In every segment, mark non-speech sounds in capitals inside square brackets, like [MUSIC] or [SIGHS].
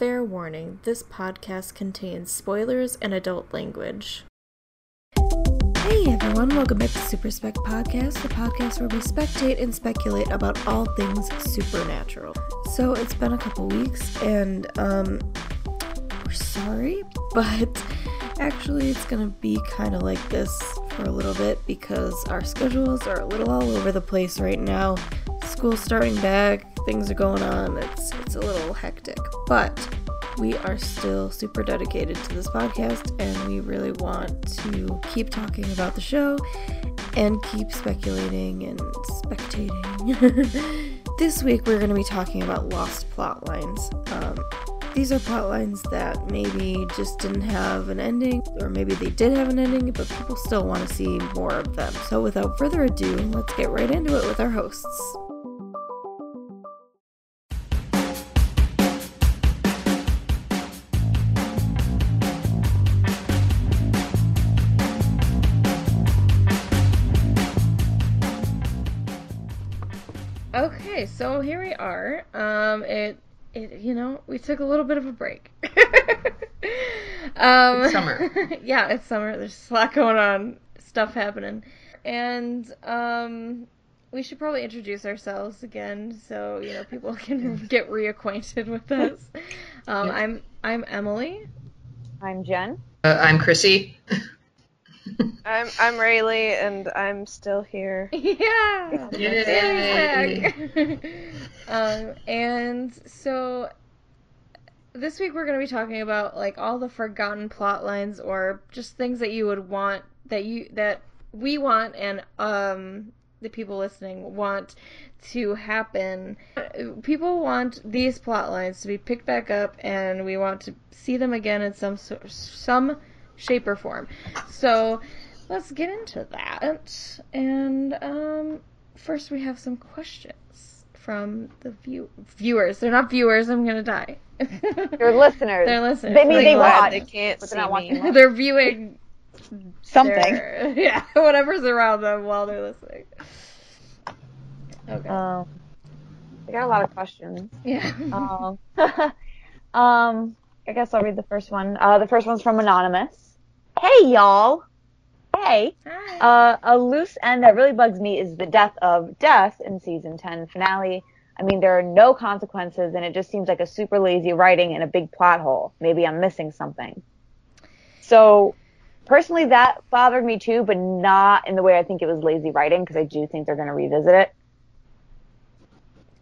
Fair warning this podcast contains spoilers and adult language. Hey everyone, welcome back to Super Spec Podcast, the podcast where we spectate and speculate about all things supernatural. So it's been a couple weeks and um we're sorry, [LAUGHS] but actually it's gonna be kind of like this for a little bit because our schedules are a little all over the place right now. School's starting back, things are going on. It's it's a little hectic, but we are still super dedicated to this podcast and we really want to keep talking about the show and keep speculating and spectating. [LAUGHS] this week we're going to be talking about lost plot lines. Um, these are plot lines that maybe just didn't have an ending, or maybe they did have an ending, but people still want to see more of them. So without further ado, let's get right into it with our hosts. Okay, so here we are. Um, it, it, you know, we took a little bit of a break. [LAUGHS] um, It's summer. [LAUGHS] yeah, it's summer. There's a lot going on, stuff happening, and um, we should probably introduce ourselves again so you know people can [LAUGHS] get reacquainted with us. Um, Yeah. I'm I'm Emily. I'm Jen. Uh, I'm Chrissy. I'm I'm Rayleigh and I'm still here. [LAUGHS] Yeah. Yay. [LAUGHS] um, and so this week we're going to be talking about like all the forgotten plot lines or just things that you would want that you that we want and um the people listening want to happen. People want these plot lines to be picked back up and we want to see them again in some sor- some shape or form. So let's get into that. And um, first, we have some questions from the view- viewers. They're not viewers. I'm gonna die. [LAUGHS] Your listeners. They're listeners. They mean Like, they glad watch. they can't but see they're not me. watching. [LAUGHS] They're viewing Something. their- [LAUGHS] yeah, whatever's around them while they're listening. Okay. Um, I got a lot of questions. yeah. Um, um, I guess I'll read the first one. Uh, the first one's from Anonymous. Hey, y'all. Hey. Uh, a loose end that really bugs me is the death of Death in season 10 finale. I mean, there are no consequences, and it just seems like a super lazy writing and a big plot hole. Maybe I'm missing something. So, personally, that bothered me too, but not in the way I think it was lazy writing, because I do think they're going to revisit it.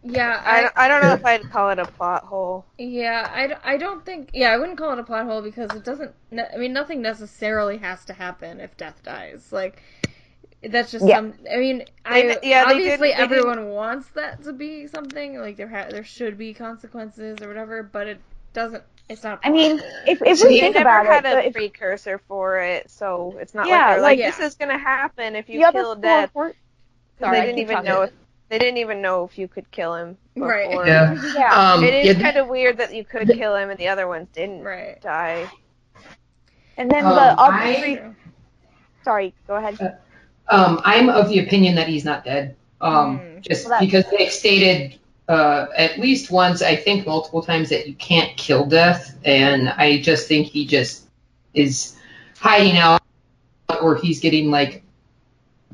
Yeah. I, I, don't- I don't know if [LAUGHS] I'd call it a plot hole. Yeah, I don't think. Yeah, I wouldn't call it a plot hole because it doesn't. I mean, nothing necessarily has to happen if death dies. Like, that's just Yeah. some. I mean, They- I yeah, obviously did- they everyone wants that to be something. Like there ha- there should be consequences or whatever, but it doesn't. It's not. a I mean, plot hole. if, if So we you They think never about had it, a but if, precursor for it, so it's not Yeah, like they're like, like- this is gonna happen if you the other kill Death. four- 'Cause Sorry, they didn't keep even talking. know if they didn't even know if you could kill him before. Right. Yeah. yeah. Um, It is yeah, kind of weird that you could kill him and the other ones didn't right. die. and then Um, the other I- three. Sorry, go ahead. um, I'm of the opinion that he's not dead. Um, Hmm. just Well, because they've stated uh, at least once, I think multiple times, that you can't kill death, and I just think he just is hiding out, or he's getting like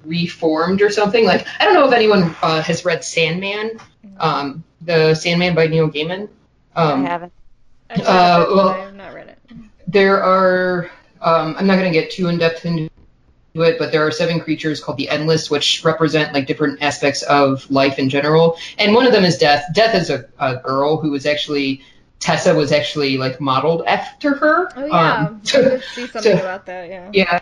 reformed or something. Like I don't know if anyone uh, has read Sandman, um, the Sandman by Neil Gaiman. Um, I haven't. I've uh, of it, but well- I have not read it. there are um, i'm not going to get too in depth into it but there are seven creatures called the endless which represent like different aspects of life in general and one of them is death death is a, a girl who was actually tessa was actually like modeled after her Oh yeah, Um, [LAUGHS] I did see something so- about that. Yeah. yeah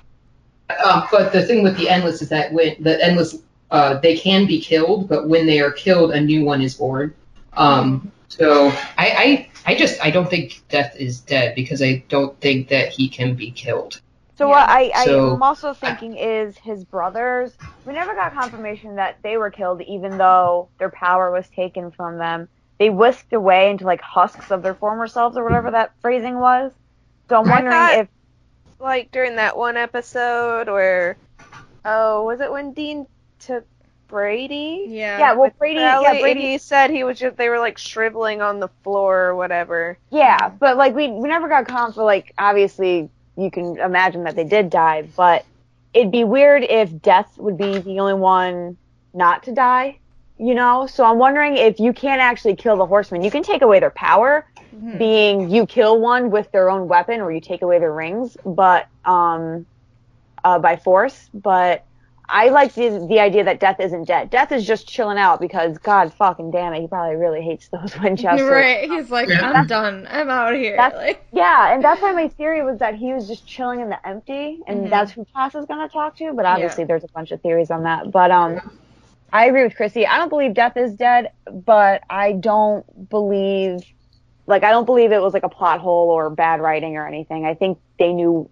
um, but the thing with the endless is that when the endless uh, they can be killed but when they are killed a new one is born um, so I, I i just i don't think death is dead because i don't think that he can be killed So Yeah. what I, I So- am also thinking is his brothers. We never got confirmation that they were killed, even though their power was taken from them. They whisked away into like husks of their former selves, or whatever that phrasing was. So I'm wondering thought- if Like during that one episode where, oh, was it when Dean took Brady. Yeah. Yeah, well, Brady, Ellie, yeah, Brady, he said he was just they were like shriveling on the floor or whatever. yeah, but like we we never got caught for like obviously you can imagine that they did die, but it'd be weird if Death would be the only one not to die, you know. So I'm wondering if you can't actually kill the Horsemen, you can take away their power, Mhm. being you kill one with their own weapon or you take away their rings, but um, uh, by force. But I like the the idea that Death isn't dead. Death is just chilling out because God fucking damn it, he probably really hates those [LAUGHS] Winchesters. Right. He's like, Yeah. I'm done. I'm out here. That's- Like, Yeah, and that's why my theory was that he was just chilling in the empty, and Mhm. that's who Cass is gonna talk to. But obviously, there's a bunch of theories on that. But um, I agree with Chrissy. I don't believe Death is dead, but I don't believe, like, I don't believe it was like a plot hole or bad writing or anything. I think they knew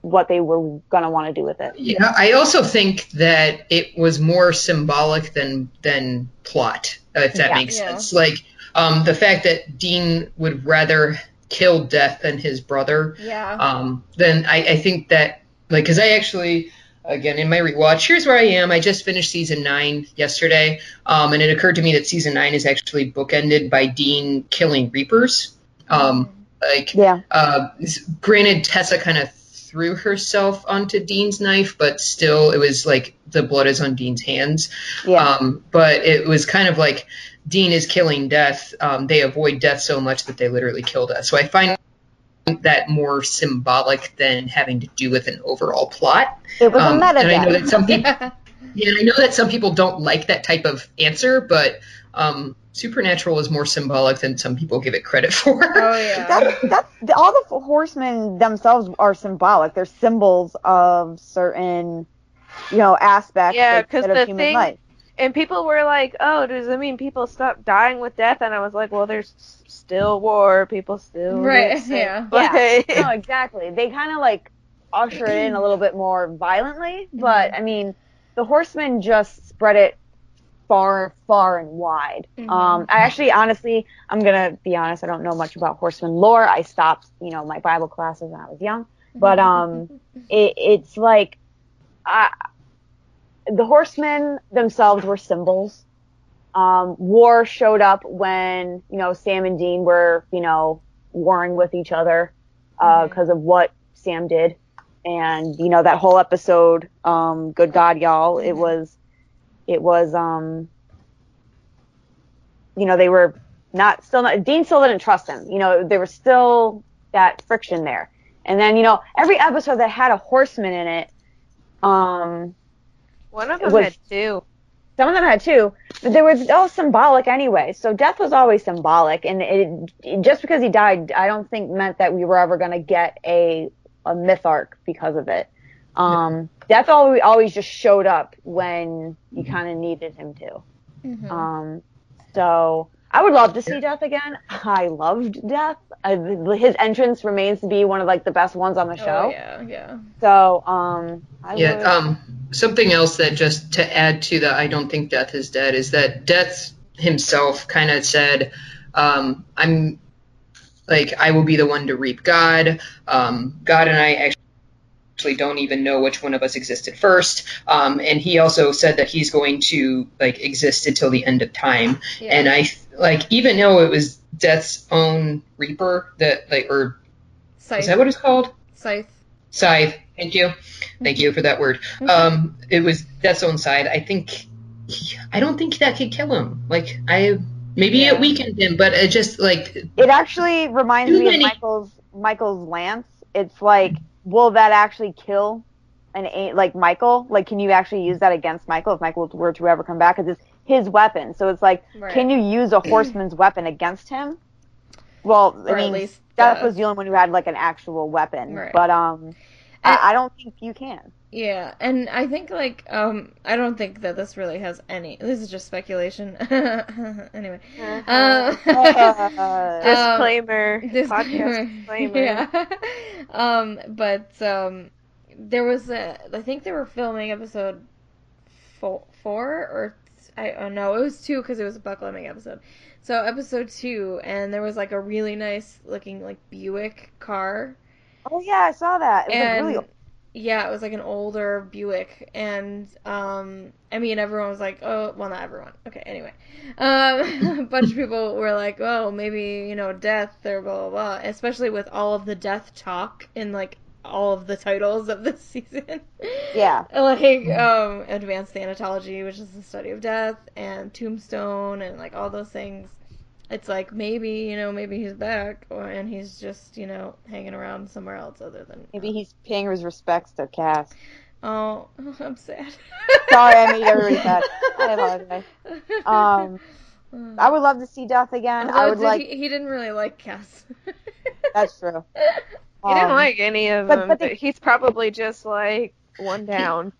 what they were gonna want to do with it. Yeah, I also think that it was more symbolic than than plot, uh, if that Yeah. makes Yeah. sense. Like um, the fact that Dean would rather kill Death than his brother. yeah. Um, then I, I think that like because I actually again in my rewatch here's where I am. I just finished season nine yesterday, um, and it occurred to me that season nine is actually bookended by Dean killing Reapers. Um, like Yeah, uh, granted, Tessa kind of threw herself onto Dean's knife, but still, it was like the blood is on Dean's hands. yeah, Um, but it was kind of like Dean is killing death. Um, they avoid death so much that they literally kill death. So I find that more symbolic than having to do with an overall plot. it was a Um, meta and I know that some people, [LAUGHS] Yeah. yeah, and I know that some people don't like that type of answer, but um, supernatural is more symbolic than some people give it credit for. Oh yeah. [LAUGHS] That's, that's all the horsemen themselves are symbolic. They're symbols of certain, you know, aspects Yeah, like, 'cause of the human thing- life. And people were like, "Oh, does that mean people stop dying with death?" And I was like, "Well, there's still war. People still Right, get [LAUGHS] sick." yeah. [LAUGHS] No, exactly. They kind of like usher it in a little bit more violently, but I mean, the horsemen just spread it far, far and wide. Mhm. Um, I actually, honestly, I'm gonna be honest. I don't know much about horseman lore. I stopped, you know, my Bible classes when I was young, but um, it, it's like, I, the horsemen themselves were symbols. Um, war showed up when you know Sam and Dean were you know warring with each other because of what Sam did, and you know that whole episode, um, "Good God, y'all!" It was, it was, um, you know, they were not still not. Dean still didn't trust him. You know, there was still that friction there, and then you know every episode that had a horseman in it, um, One of them was- had two. some of them had two, but they were all symbolic anyway. So death was always symbolic, and it, it- just because he died, I don't think meant that we were ever going to get a a myth arc because of it. Um, death always always just showed up when you kind of needed him to. Mhm. Um, so I would love to see Death again. I loved Death. I, his entrance remains to be one of like the best ones on the show. Oh yeah, yeah. So um, I Yeah, would, um, something else that just to add to the I don't think Death is dead is that Death himself kind of said, um, I'm like, I will be the one to reap God. Um, God and I actually don't even know which one of us existed first. Um, and he also said that he's going to like exist until the end of time. yeah. And I like, even though it was Death's own reaper that like, or Scythe. is that what it's called? Scythe. Scythe. Thank you. Thank you for that word. Um, it was Death's own side. I think. I don't think that could kill him. Like I, maybe Yeah. it weakened him, but it just like It actually reminds me many- of Michael's Michael's lance. It's like, will that actually kill an like Michael? Like, can you actually use that against Michael if Michael were to ever come back? Because it's his weapon. So it's like, Right. can you use a [CLEARS THROAT] horseman's weapon against him? Well, Or I mean, least Death uh, was the only one who had like an actual weapon. Right. But um, And- I, I don't think you can. Yeah, and I think like um I don't think that this really has any. This is just speculation. [LAUGHS] anyway. [LAUGHS] Um, Uh, Disclaimer. [LAUGHS] disclaimer. Podcast disclaimer. Yeah. um, but um, there was a. I think they were filming episode four, four or I oh no, it was two because it was a Buckleming episode. So episode two, and there was like a really nice looking like Buick car, oh yeah, I saw that. It was like and really Yeah, it was like an older Buick, and um, I mean, everyone was like, "Oh, well, not everyone." Okay, anyway, um, [LAUGHS] a bunch of people were like, "Oh, maybe you know, death or blah blah blah," especially with all of the death talk in like all of the titles of this [LAUGHS] season. Yeah. like um, advanced thanatology, which is the study of death, and tombstone, and like all those things. It's like maybe you know maybe he's back, or and he's just you know hanging around somewhere else other than Maybe he's paying his respects to Cass. Oh, [LAUGHS] I'm sad. Sorry, I made everybody sad. I apologize. [LAUGHS] Um, I would love to see Death again. I would did like. he, he didn't really like Cass. That's true. He didn't Um, like any of but- them. but But, he's probably just like one down.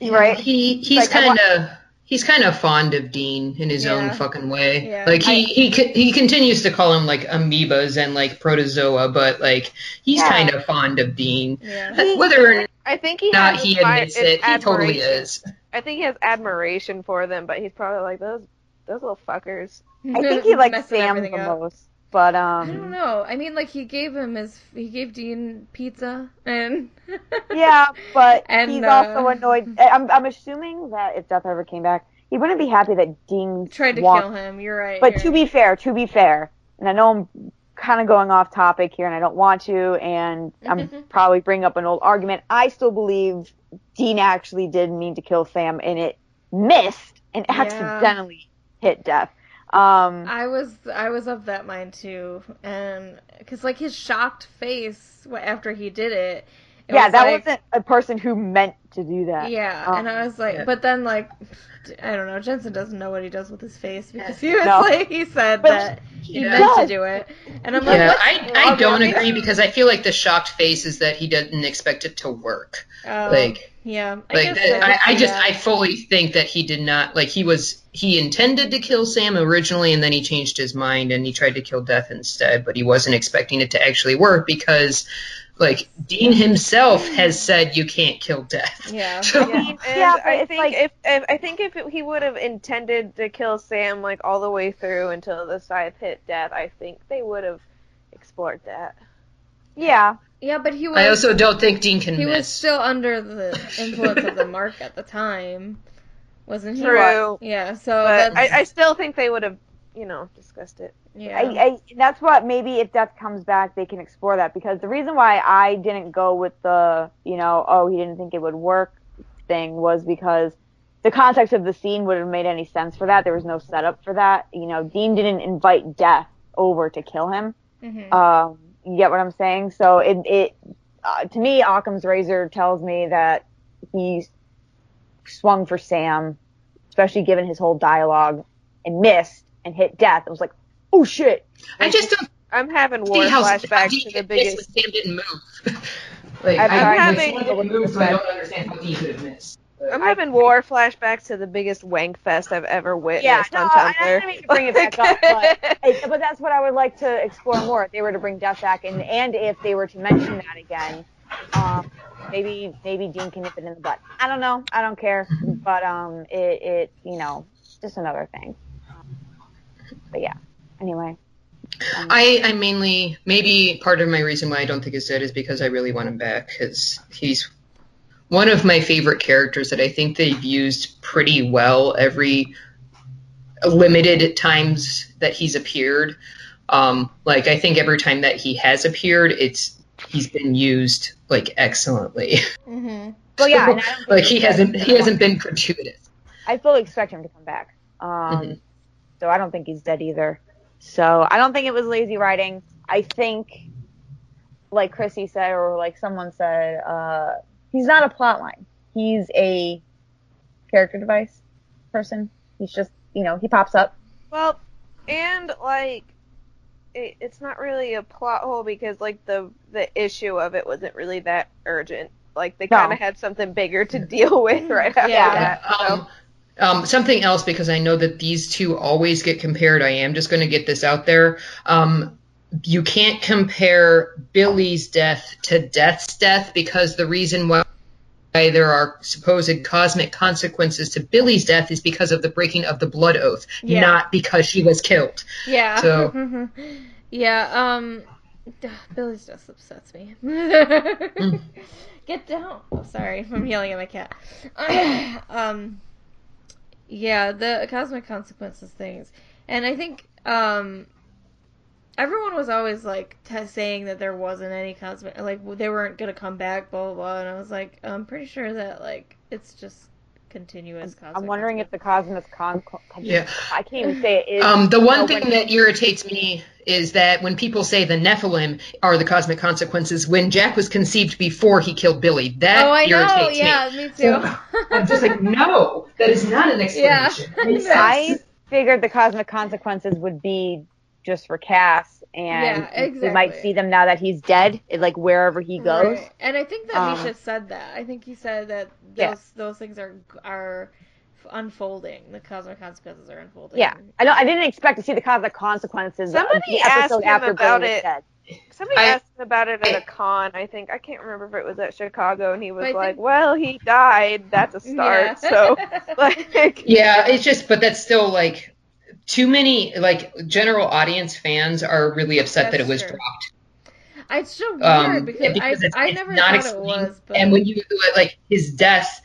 Right. He he's Like, kind of he's kind of fond of Dean in his Yeah. own fucking way. Yeah. Like he I- he he continues to call him like amoebas and like protozoa, but like he's Yeah. kind of fond of Dean. yeah. Whether or I think he not he admi- admits it, he totally is. I think he has admiration for them, but he's probably like those those little fuckers. I think he likes Sam the up. most, but um, I don't um, know. I mean, like he gave him his, he gave Dean pizza, and [LAUGHS] yeah, but And, he's uh, also annoyed. [LAUGHS] I'm I'm assuming that if Death ever came back, he wouldn't be happy that Dean tried to walked- kill him. You're right. But you're to right. be fair, to be fair, and I know I'm kind of going off topic here, and I don't want to, and I'm [LAUGHS] probably bringing up an old argument. I still believe Dean actually did mean to kill Sam, and it missed and Yeah. accidentally hit Death. Um, I was I was of that mind too, and because like his shocked face after he did it. it yeah, was that like- wasn't a person who meant to do that. Yeah, Um, and I was like, yeah. but then like, I don't know. Jensen doesn't know what he does with his face because [LAUGHS] he was No. like, he said But that he Yeah. meant to do it, and I'm like, Yeah, what? I, I don't okay. agree because I feel like the shocked face is that he didn't expect it to work. Oh, Like yeah, I like guess that, so. I, I just Yeah. I fully think that he did not like he was he intended to kill Sam originally and then he changed his mind and he tried to kill Death instead, but he wasn't expecting it to actually work because like Dean himself has said you can't kill Death. Yeah. [LAUGHS] So- Yeah. Yeah, but I it's think like- if, if I think if it, he would have intended to kill Sam like all the way through until the scythe hit death, I think they would have explored that. Yeah, yeah, but he was. I also don't think Dean can he was still under the influence of the mark at the time, wasn't he? True. Yeah. So But that's I, I still think they would have, you know, discussed it. Yeah. I, I, that's what maybe if Death comes back, they can explore that because the reason why I didn't go with the, you know, oh, he didn't think it would work thing was because the context of the scene would have made any sense for that. There was no setup for that. You know, Dean didn't invite Death over to kill him. Mhm. Um, you get what I'm saying? So it, it uh, to me, Occam's razor tells me that he swung for Sam, especially given his whole dialogue, and missed and hit Death. It was like, oh shit. I just don't I'm having war flashbacks to the biggest. Sam didn't move. [LAUGHS] like I'm I, sorry. I, having- move, so I don't understand how Dean could have missed. I'm having war flashbacks to the biggest wank fest I've ever witnessed Yeah, no, on I- I Tumblr. didn't mean to bring it back up, but, [LAUGHS] but that's what I would like to explore more if they were to bring Death back, and and if they were to mention that again, um, maybe maybe Dean can nip it in the butt. I don't know, I don't care, but um, it it you know just another thing. But yeah, anyway. Um, I, I mainly maybe part of my reason why I don't think he's dead is because I really want him back because he's one of my favorite characters that I think they've used pretty well every limited times that he's appeared. Um, like I think every time that he has appeared, it's he's been used like excellently. Mhm. Well, yeah, and I don't [LAUGHS] think like he he's hasn't he hasn't been gratuitous. I fully expect him to come back. Um, Mhm. so I don't think he's dead either. So I don't think it was lazy writing. I think, like Chrissy said, or like someone said, uh, he's not a plot line. He's a character device person. He's just, you know, he pops up. Well, and like it, it's not really a plot hole because like the the issue of it wasn't really that urgent. Like they No. kind of had something bigger to [LAUGHS] deal with right after Yeah. that. So. Um, um, something else because I know that these two always get compared. I am just going to get this out there. Um, you can't compare Billy's death to Death's death because the reason why there are supposed cosmic consequences to Billy's death is because of the breaking of the blood oath, Yeah. not because she was killed. Yeah. So- [LAUGHS] yeah. Um. Billy's death upsets me. Mm. [LAUGHS] Get down. Oh, sorry, I'm yelling at my cat. [CLEARS THROAT] um, yeah, the cosmic consequences things, and I think um, everyone was always like t- saying that there wasn't any cosmic, like they weren't gonna come back, blah blah blah, and I was like, I'm pretty sure that like it's just continuous. Cosmic I'm wondering if the consequences. cosmic con. Yeah. I can't even say it is. Um, the one thing that irritates me is that when people say the Nephilim are the cosmic consequences, when Jack was conceived before he killed Billy, that Oh, I know. irritates Yeah, me. me too. I'm just like, no, that is not an explanation. It makes I figured the cosmic consequences would be just for Cass, and Yeah, we might see them now that he's dead, like wherever he goes. Right. And I think that Um, Misha said that. I think he said that those Yeah. those things are are unfolding. The cosmic consequences are unfolding. Yeah, I don't. I didn't expect to see the cosmic consequences. of Somebody the asked him after about Billy it. dead. Somebody I- asked him about it at a con, I think. I can't remember if it was at Chicago, and he was like, think- "Well, he died. That's a start." Yeah. So, [LAUGHS] like, Yeah, it's just, but that's still like too many. Like general audience fans are really upset that it was true. dropped. it's so weird Um, because, because I it's, I it's never not thought it was. But And when you like his death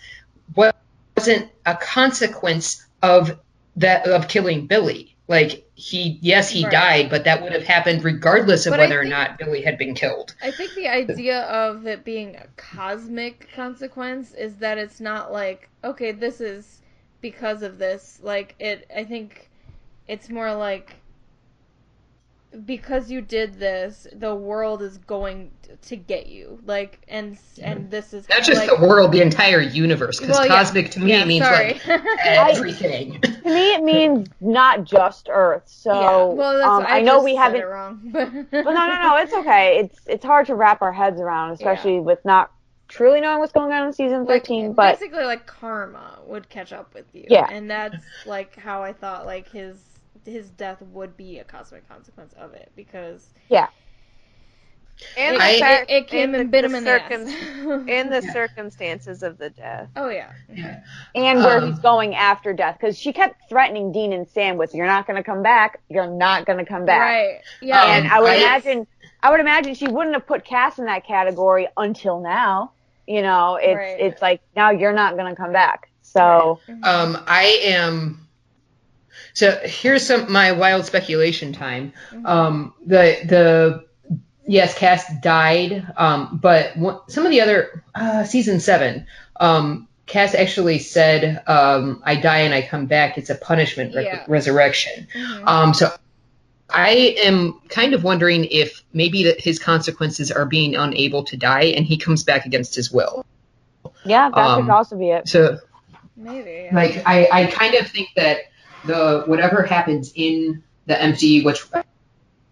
wasn't a consequence of that of killing Billy. Like he, yes, he Right. died, but that would have happened regardless of But whether or not Billy had been killed. I think the idea of it being a cosmic consequence is that it's not like okay, this is because of this. Like it, I think it's more like because you did this, the world is going to get you. Like and and this is Not just like, the world, the entire universe. Because Well, yeah. cosmic to me yeah, means sorry. like [LAUGHS] everything. To me, it means not just Earth. So yeah. Well, that's, um, I, I know just we haven't. it wrong. [LAUGHS] But But no, no, no, it's okay. It's it's hard to wrap our heads around, especially with not truly knowing what's going on in season like, thirteen. but basically like karma would catch up with you Yeah. and that's like how i thought like his his death would be a cosmic consequence of it because yeah, and it, the I- fact, it, it came and and the, bit the him in the circum- ass. [LAUGHS] and the Yeah. circumstances of the death. oh yeah and where Um, he's going after death because she kept threatening Dean and Sam with, "You're not going to come back. You're not going to come back." right yeah And Um, I would I- imagine, I would imagine she wouldn't have put Cass in that category until now. You know, it's Right. it's like now you're not going to come back. So Um, I am. So here's some my wild speculation time. Um, the the yes, Cass died. Um, but one, some of the other uh, season seven, um, Cass actually said, um, "I die and I come back. It's a punishment re- Yeah. resurrection." Mhm. Um, so I am kind of wondering if maybe that his consequences are being unable to die and he comes back against his will. yeah, that Um, could also be it. So maybe like I, I kind of think that the whatever happens in the MCU, which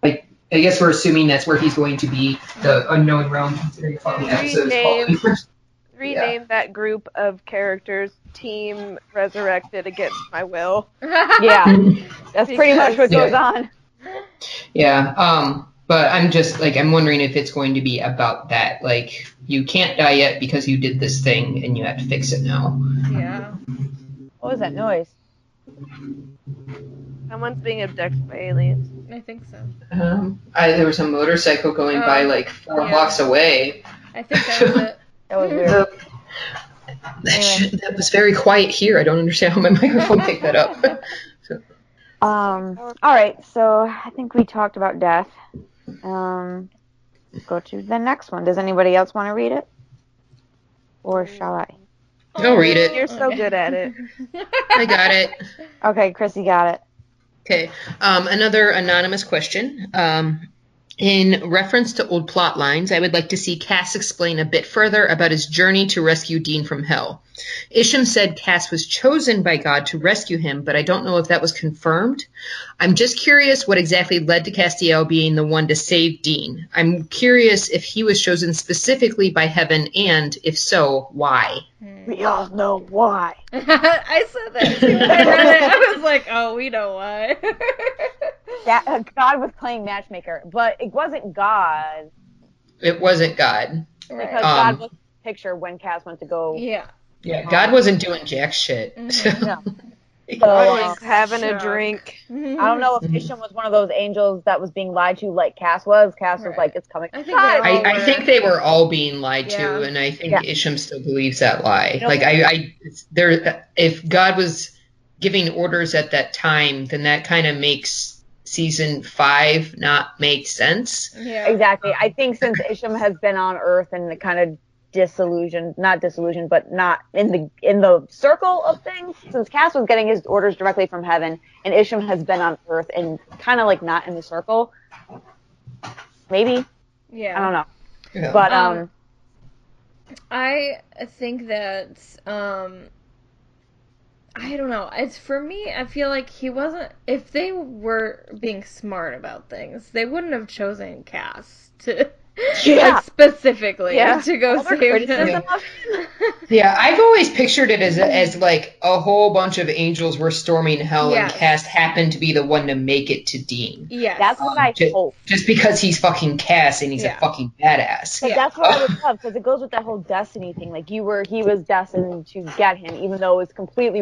like I guess we're assuming that's where he's going to be, the unknown realm, considering what the episode is called. Rename that group of characters Team Resurrected Against My Will. [LAUGHS] Yeah, that's pretty much what Yeah. goes on. yeah. Um. But I'm just like I'm wondering if it's going to be about that. Like you can't die yet because you did this thing and you have to fix it now. yeah What was that noise? Someone's being abducted by aliens. i think so Um. I, there was a motorcycle going by Oh, like four yeah. blocks away. i think that was it [LAUGHS] That was weird. That, should, that was very quiet here. I don't understand how my [LAUGHS] microphone picked that up. [LAUGHS] so. Um. All right. So I think we talked about death. Um. Go to the next one. Does anybody else want to read it, or shall I? I'll read it. You're so good at it. [LAUGHS] I got it. Okay, Chrissy got it. Okay. Um, another anonymous question. Um, in reference to old plot lines, I would like to see Cass explain a bit further about his journey to rescue Dean from hell. Ishim said Cass was chosen by God to rescue him, but I don't know if that was confirmed. I'm just curious what exactly led to Castiel being the one to save Dean. I'm curious if he was chosen specifically by heaven, and if so, why? We all know why. [LAUGHS] I said that too. I read it. I was like, oh, we know why. [LAUGHS] That, uh, God was playing matchmaker, but it wasn't God It wasn't God. because right. God Um, looked the picture when Cass went to go. Yeah. Yeah, God wasn't doing jack shit. Mhm. No. [LAUGHS] So, I [LAUGHS] was having a Shock. drink. I don't know if Mhm. Ishim was one of those angels that was being lied to, like Cass was. Cass was like, "It's coming." I think they I, I were. think they were all being lied Yeah. to, and I think Yeah. Ishim still believes that lie. You know- like I, I, there. If God was giving orders at that time, then that kind of makes season five not make sense. Yeah. Exactly. I think since Ishim has been on Earth and kind of disillusioned, not disillusioned, but not in the in the circle of things, since Cass was getting his orders directly from heaven, and Ishim has been on Earth and kind of like not in the circle. Maybe Yeah. I don't know, Yeah. but Um, um, I think that um I don't know. It's for me, I feel like he wasn't if they were being smart about things, they wouldn't have chosen Cass to Yeah. like, specifically Yeah. to go all save him. criticism of him. [LAUGHS] Yeah, I've always pictured it as as like a whole bunch of angels were storming hell, Yes. and Cass happened to be the one to make it to Dean, Yeah, That's what I Ju- hope. just because he's fucking Cass and he's Yeah. a fucking badass. But Yeah. that's what I would [LAUGHS] love because it goes with that whole destiny thing. Like you were, he was destined to get him, even though it was completely,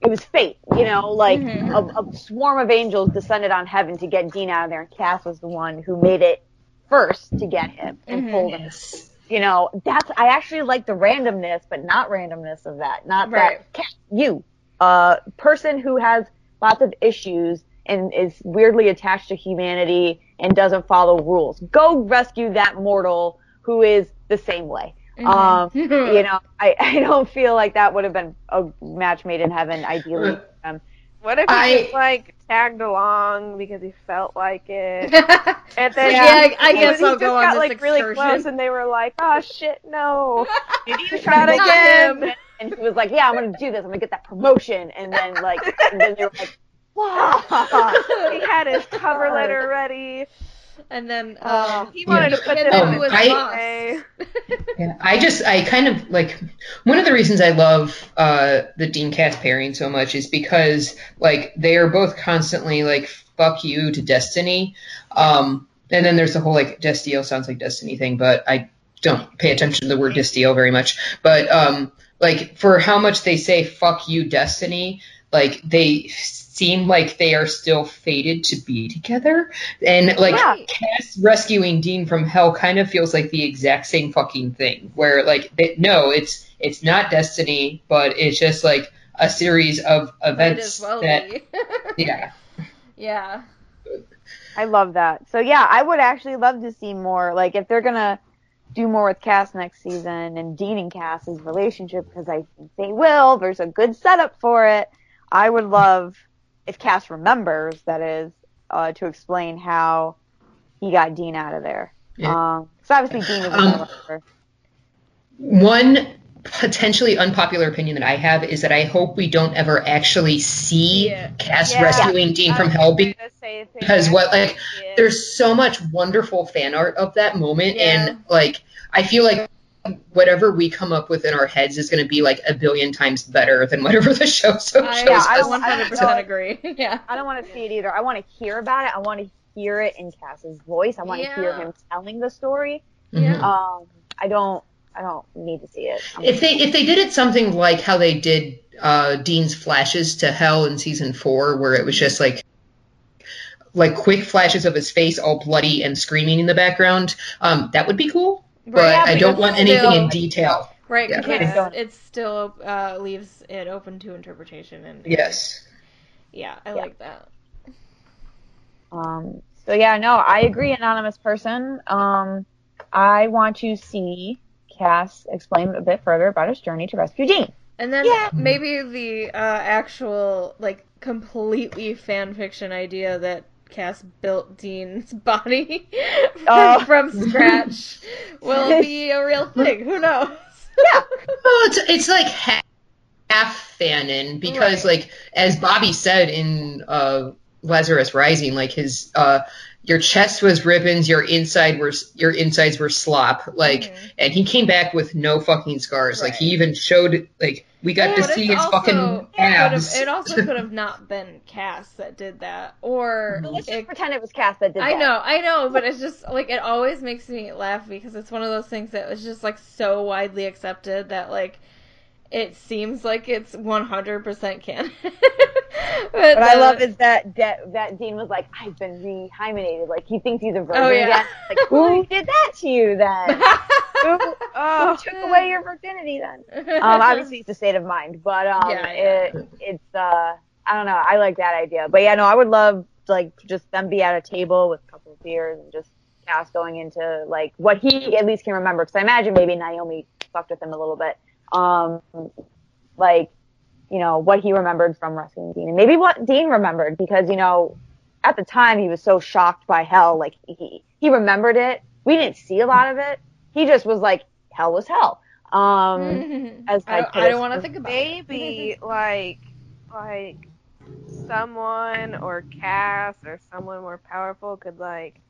it was fate. You know, like Mhm. a, a swarm of angels descended on heaven to get Dean out of there, and Cass was the one who made it first to get him and Mhm. pulled him. Yes. You know, that's I actually like the randomness, but not randomness of that. Not Right. that Cass, you, uh, person who has lots of issues and is weirdly attached to humanity and doesn't follow rules. Go rescue that mortal who is the same way. Mhm. Um, [LAUGHS] you know, I, [LAUGHS] I don't feel like that would have been a match made in heaven, ideally. Um, What if he I- just like tagged along because he felt like it? [LAUGHS] And then Yeah, I- I he- guess he I'll just go on got this like really close, and they were like, "Oh shit, no!" maybe [LAUGHS] he was Not trying again. again. And he was like, yeah, I'm going to do this. I'm going to get that promotion. And then, like, and then they were like, wow. [LAUGHS] he had his cover letter ready. And then Oh. um, He wanted to put and this then Oh, was I- lost. away. [LAUGHS] Yeah, I just I kind of like one of the reasons I love uh the Dean Cass pairing so much is because like they are both constantly like fuck you to Destiny. Um and then there's the whole like Destiel sounds like Destiny thing, but I don't pay attention to the word Destiel very much. But um like for how much they say fuck you Destiny, like they seem like they are still fated to be together. And like Yeah. Cass rescuing Dean from hell kind of feels like the exact same fucking thing. Where like they, no, it's it's not destiny, but it's just like a series of events well that [LAUGHS] yeah. yeah. I love that. So, yeah, I would actually love to see more. Like, if they're going to do more with Cass next season and Dean and Cass's relationship, because I think they will, there's a good setup for it. I would love, if Cass remembers, that is, uh, to explain how he got Dean out of there. Yeah. Um, so obviously Dean is Um, remember. One potentially unpopular opinion that I have is that I hope we don't ever actually see Yeah. Cass Yeah. rescuing Dean I from hell gonna be- because what like idea. there's so much wonderful fan art of that moment Yeah. and like I feel like whatever we come up with in our heads is going to be like a billion times better than whatever the show [LAUGHS] so I, shows Yeah, I I 100% agree. [LAUGHS] yeah. I don't want to see it either. I want to hear about it. I want to hear it in Cass's voice. I want to hear him telling the story. Mhm. Um, I don't. I don't need to see it. I'm- If they if they did it something like how they did uh, Dean's flashes to hell in season four, where it was just like like quick flashes of his face all bloody and screaming in the background, um, that would be cool. But Right, I don't want anything still- in detail. Right, Yeah. because Yeah. it still uh, leaves it open to interpretation, and Yes. yeah, I Yeah. like that. Um, so yeah, no, I agree, anonymous person. Um, I want to see Cass explain a bit further about his journey to rescue Dean. And then Yeah. maybe the uh, actual like completely fan fiction idea that Cass built Dean's [LAUGHS] body from, [LAUGHS] Oh. from scratch [LAUGHS] will be a real thing. Who knows? Yeah, Well, it's it's like half, half fanon because Right. like as Bobby said in uh, Lazarus Rising, like his uh, your chest was ribbons, your inside were your insides were slop, like, Mhm. and he came back with no fucking scars. Like he even showed like we got to see his also- fucking could abs. have- it also [LAUGHS] could have not been Cass that did that, or But let's it just pretend it was Cass that did that. I that. know, I know, but it's just like it always makes me laugh because it's one of those things that was just like so widely accepted that like it seems like it's 100% canon. [LAUGHS] but What I love is that De- that Dean was like, I've been rehymenated. Like he thinks he's a virgin Oh, yeah. again. Like who [LAUGHS] did that to you then? [LAUGHS] who, who Oh, took away your virginity then? Um, obviously it's a state of mind, but um, Yeah, yeah. It, it's uh, I don't know. I like that idea, but yeah, no, I would love like just them be at a table with a couple of beers and just Cass going into like what he at least can remember. Because I imagine maybe Naomi fucked with him a little bit. Um, like you know what he remembered from rescuing Dean, and maybe what Dean remembered because you know at the time he was so shocked by hell, like he he remembered it. We didn't see a lot of it. He just was like hell was hell. Um, [LAUGHS] as I, Ted don't- I don't want to think about it. maybe [LAUGHS] like like someone or Cass or someone more powerful could like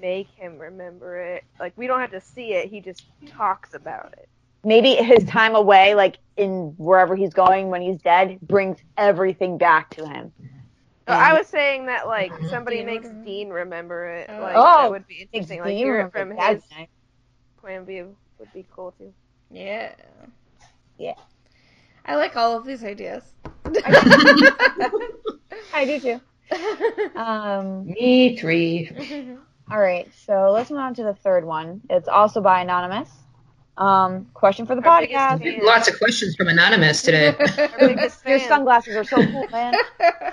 make him remember it. Like we don't have to see it; he just talks about it. Maybe his time away, like in wherever he's going when he's dead, brings everything back to him. So I was saying that like somebody Dean makes remember- Dean remember it. Oh. Like Oh, that would be interesting. Like Dean hear it from his night. point of view would be cool too. Yeah. Yeah. I like all of these ideas. [LAUGHS] I do too. Um, Me three. [LAUGHS] all right, so let's move on to the third one. It's also by anonymous. Um, question for the Our podcast. Lots of questions from anonymous today. [LAUGHS] Your sunglasses are so cool, man. [LAUGHS]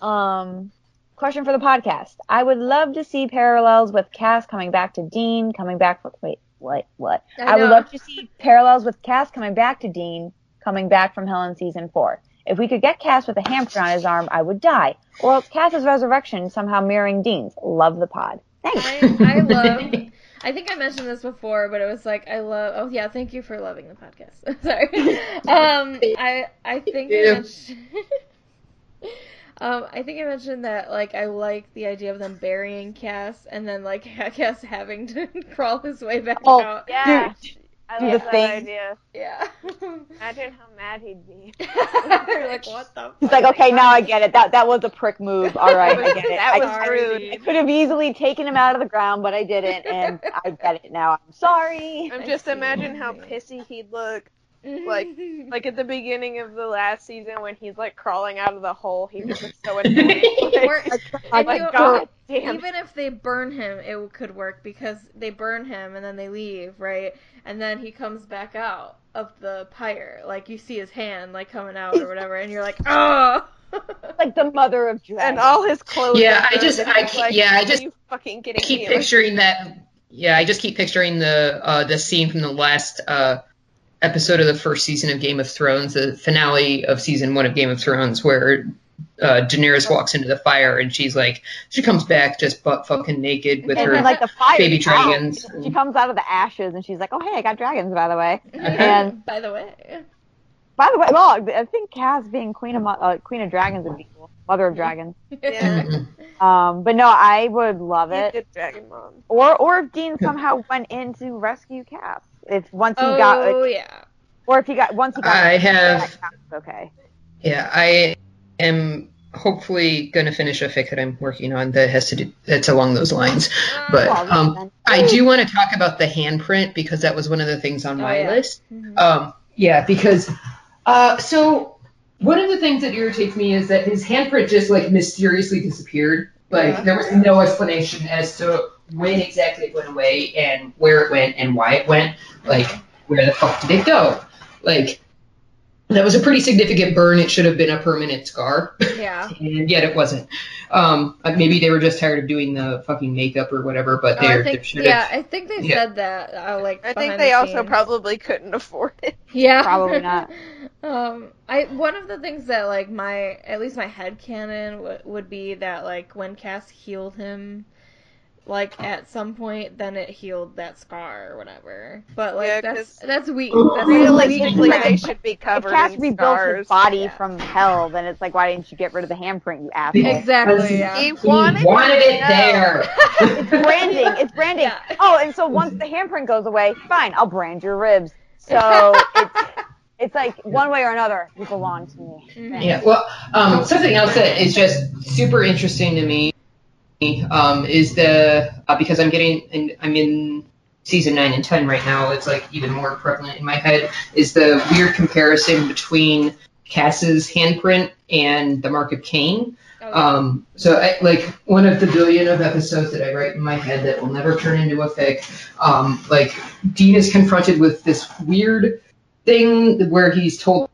Um, question for the podcast. I would love to see parallels with Cass coming back to Dean, coming back with wait, what, what? I I, would love to see parallels with Cass coming back to Dean, coming back from Hell in season four. If we could get Cass with a hamster on his arm, I would die. Or else Cass's resurrection somehow mirroring Dean's. Love the pod. Thanks. I, I love. [LAUGHS] I think I mentioned this before, but it was like I love. Oh yeah, thank you for loving the podcast. [LAUGHS] Sorry. [LAUGHS] Um, I I think I mentioned. [LAUGHS] Um, I think I mentioned that like I like the idea of them burying Cass and then like Cass having to crawl his way back Oh, out. Yeah, Dude, I do love the that thing. idea. Yeah. Imagine how mad he'd be. [LAUGHS] You're like, what the? He's like, okay, now I get it. That that was a prick move. All right, I [LAUGHS] get it. That I, was I- rude. I could have easily taken him out of the ground, but I didn't, and I get it now. I'm sorry. I'm just imagine how pissy he'd look like [LAUGHS] like at the beginning of the last season when he's like crawling out of the hole. He was just so [LAUGHS] annoyed. Or- Like, and god damn. Even if they burn him, it could work because they burn him and then they leave, right? And then he comes back out of the pyre. Like you see his hand like coming out or whatever, and you're like, [LAUGHS] oh. like the mother of dragons. and all his clothes. Yeah, I just- I keep- like, yeah, I just you fucking I keep me. Like, picturing that. Yeah, I just keep picturing the uh, the scene from the last uh, episode of the first season of Game of Thrones, the finale of season one of Game of Thrones, where uh, Daenerys walks into the fire and she's like, she comes back just butt fucking naked with and her then, like the fire baby is out. dragons. She comes out of the ashes and she's like, "Oh hey, I got dragons, by the way." And [LAUGHS] by the way, by the way, well, I think Cass being queen of uh, queen of dragons would be cool. Mother of dragons. [LAUGHS] Yeah. Um, but no, I would love it. dragon mom. Or or if Dean somehow went in to rescue Cass. If once he got, oh yeah. or if he got once he got, I have, okay. yeah, I am hopefully going to finish a fic that I'm working on that has to do that's along those lines. But um, I do want to talk about the handprint because that was one of the things on Oh, my yeah. list. Mhm. Um, yeah, because uh, so one of the things that irritates me is that his handprint just like mysteriously disappeared. Like Yeah. there was no explanation as to when exactly it went away and where it went and why it went. Like where the fuck did it go? Like that was a pretty significant burn. It should have been a permanent scar, Yeah. [LAUGHS] and yet it wasn't. Um, uh, maybe they were just tired of doing the fucking makeup or whatever. But Oh, I they think, should yeah. I think they Yeah. said that. Uh, like, I think they the also scenes. probably couldn't afford it. [LAUGHS] Yeah, Probably not. [LAUGHS] um, I one of the things that like my at least my head canon w- would be that like when Cass healed him, like at some point, then it healed that scar or whatever. But like Yeah, that's 'cause that's weak. That's Realistically, weak. they should be covered. If covered Cass in rebuilt scars. his body Yeah. from hell, then it's like, why didn't you get rid of the handprint, you asshole? Exactly. Yeah. He He wanted, wanted it there. [LAUGHS] [LAUGHS] It's branding. It's branding. Yeah. Oh, and so once the handprint goes away, fine, I'll brand your ribs. So [LAUGHS] it's it's like one way or another, you belong to me. Mhm. Yeah, well, um, something else that is just super interesting to me um, is the uh, because I'm getting and I'm in season nine and ten right now, it's like even more prevalent in my head. Is the weird comparison between Cass's handprint and the mark of Cain. Oh, Um, so, I, like, one of the billion of episodes that I write in my head that will never turn into a fic, um, like, Dean is confronted with this weird thing where he's told,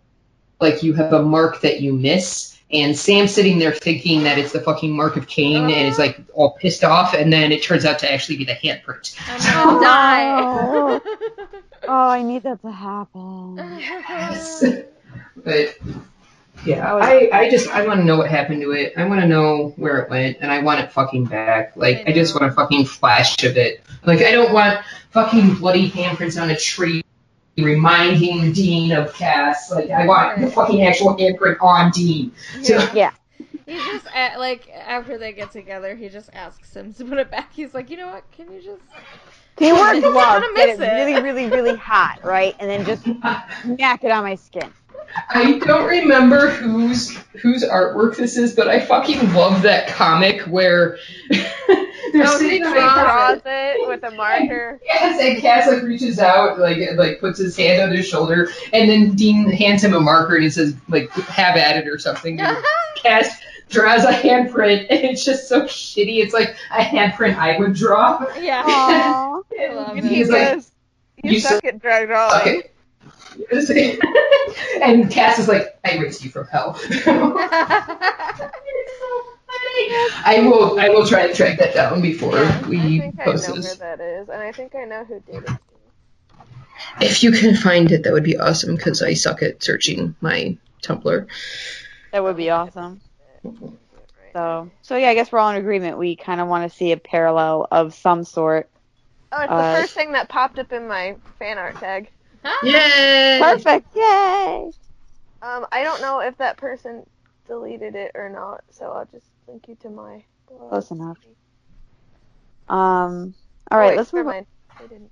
like, you have a mark that you miss. And Sam's sitting there thinking that it's the fucking mark of Cain and is, like, all pissed off. And then it turns out to actually be the handprint. I'm gonna [LAUGHS] die. [LAUGHS] Oh, I need that to happen. Yes. [LAUGHS] But yeah, I, I just I want to know what happened to it. I want to know where it went, and I want it fucking back. Like I just want a fucking flash of it. Like I don't want fucking bloody handprints on a tree reminding Dean of Cass. Like I want the fucking actual handprint on Dean. So, Yeah. He just a- like after they get together, he just asks him to put it back. He's like, you know what? Can you just? Can you wear I'm gloves, get it it. really, really, really hot, right? And then just [LAUGHS] smack it on my skin. I don't remember whose whose artwork this is, but I fucking love that comic where [LAUGHS] they're sitting on draws it with a [LAUGHS] marker. Yes, and Cass like reaches out, like like puts his hand on his shoulder, and then Dean hands him a marker and he says like "have at it" or something. And [LAUGHS] Cass draws a handprint, and it's just so shitty. It's like a handprint I would draw. yeah. Aww. And love he's it. He like, you, "You suck at drawing. "Okay." [LAUGHS] and Cass is like, "I raised you from hell." [LAUGHS] I will. I will try to track that down before Yeah, I we think I post know where this. that is, and I think I know who did it. If you can find it, that would be awesome because I suck at searching my Tumblr. That would be awesome. So, so yeah, I guess we're all in agreement. We kind of want to see a parallel of some sort. Oh, it's Uh, the first thing that popped up in my fan art tag. Yay! Perfect! Yay! Um, I don't know if that person deleted it or not, so I'll just link you to my blog. Close enough. Um. All right, Wait, let's never move. mind. I didn't.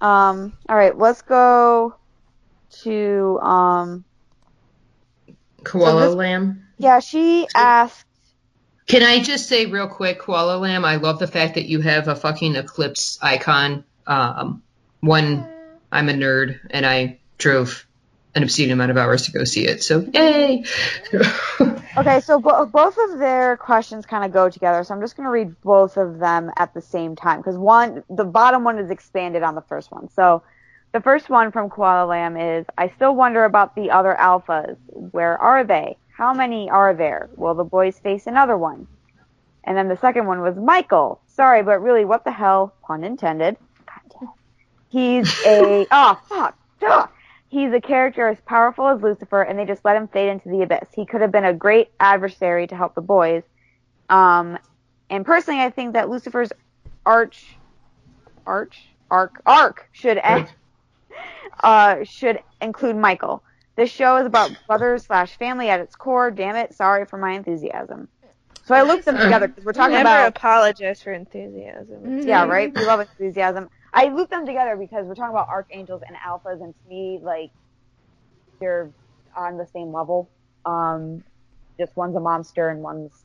Um. All right, let's go to um. Koala So this- lamb. Yeah, she asked. Can I just say real quick, Koala lamb? I love the fact that you have a fucking eclipse icon. Um, one, I'm a nerd and I drove an obscene amount of hours to go see it. So yay! [LAUGHS] Okay, so bo- both of their questions kind of go together. So I'm just going to read both of them at the same time because one, the bottom one is expanded on the first one. So the first one from Koala Lamb is I still wonder about the other alphas. Where are they? How many are there? Will the boys face another one? And then the second one was Michael. Sorry, but really, what the hell? Pun intended. God damn it. He's a [LAUGHS] oh fuck. Duh. He's a character as powerful as Lucifer, and they just let him fade into the abyss. He could have been a great adversary to help the boys. Um, and personally, I think that Lucifer's arch, arch, arc, arc should end, [LAUGHS] uh, should include Michael. This show is about [LAUGHS] brothers slash family at its core. Damn it, sorry for my enthusiasm. So I looked them together because we're talking Never about Never apologize for enthusiasm. yeah, right. We love enthusiasm. I loop them together because we're talking about archangels and alphas, and to me, like they're on the same level. Um, just one's a monster and one's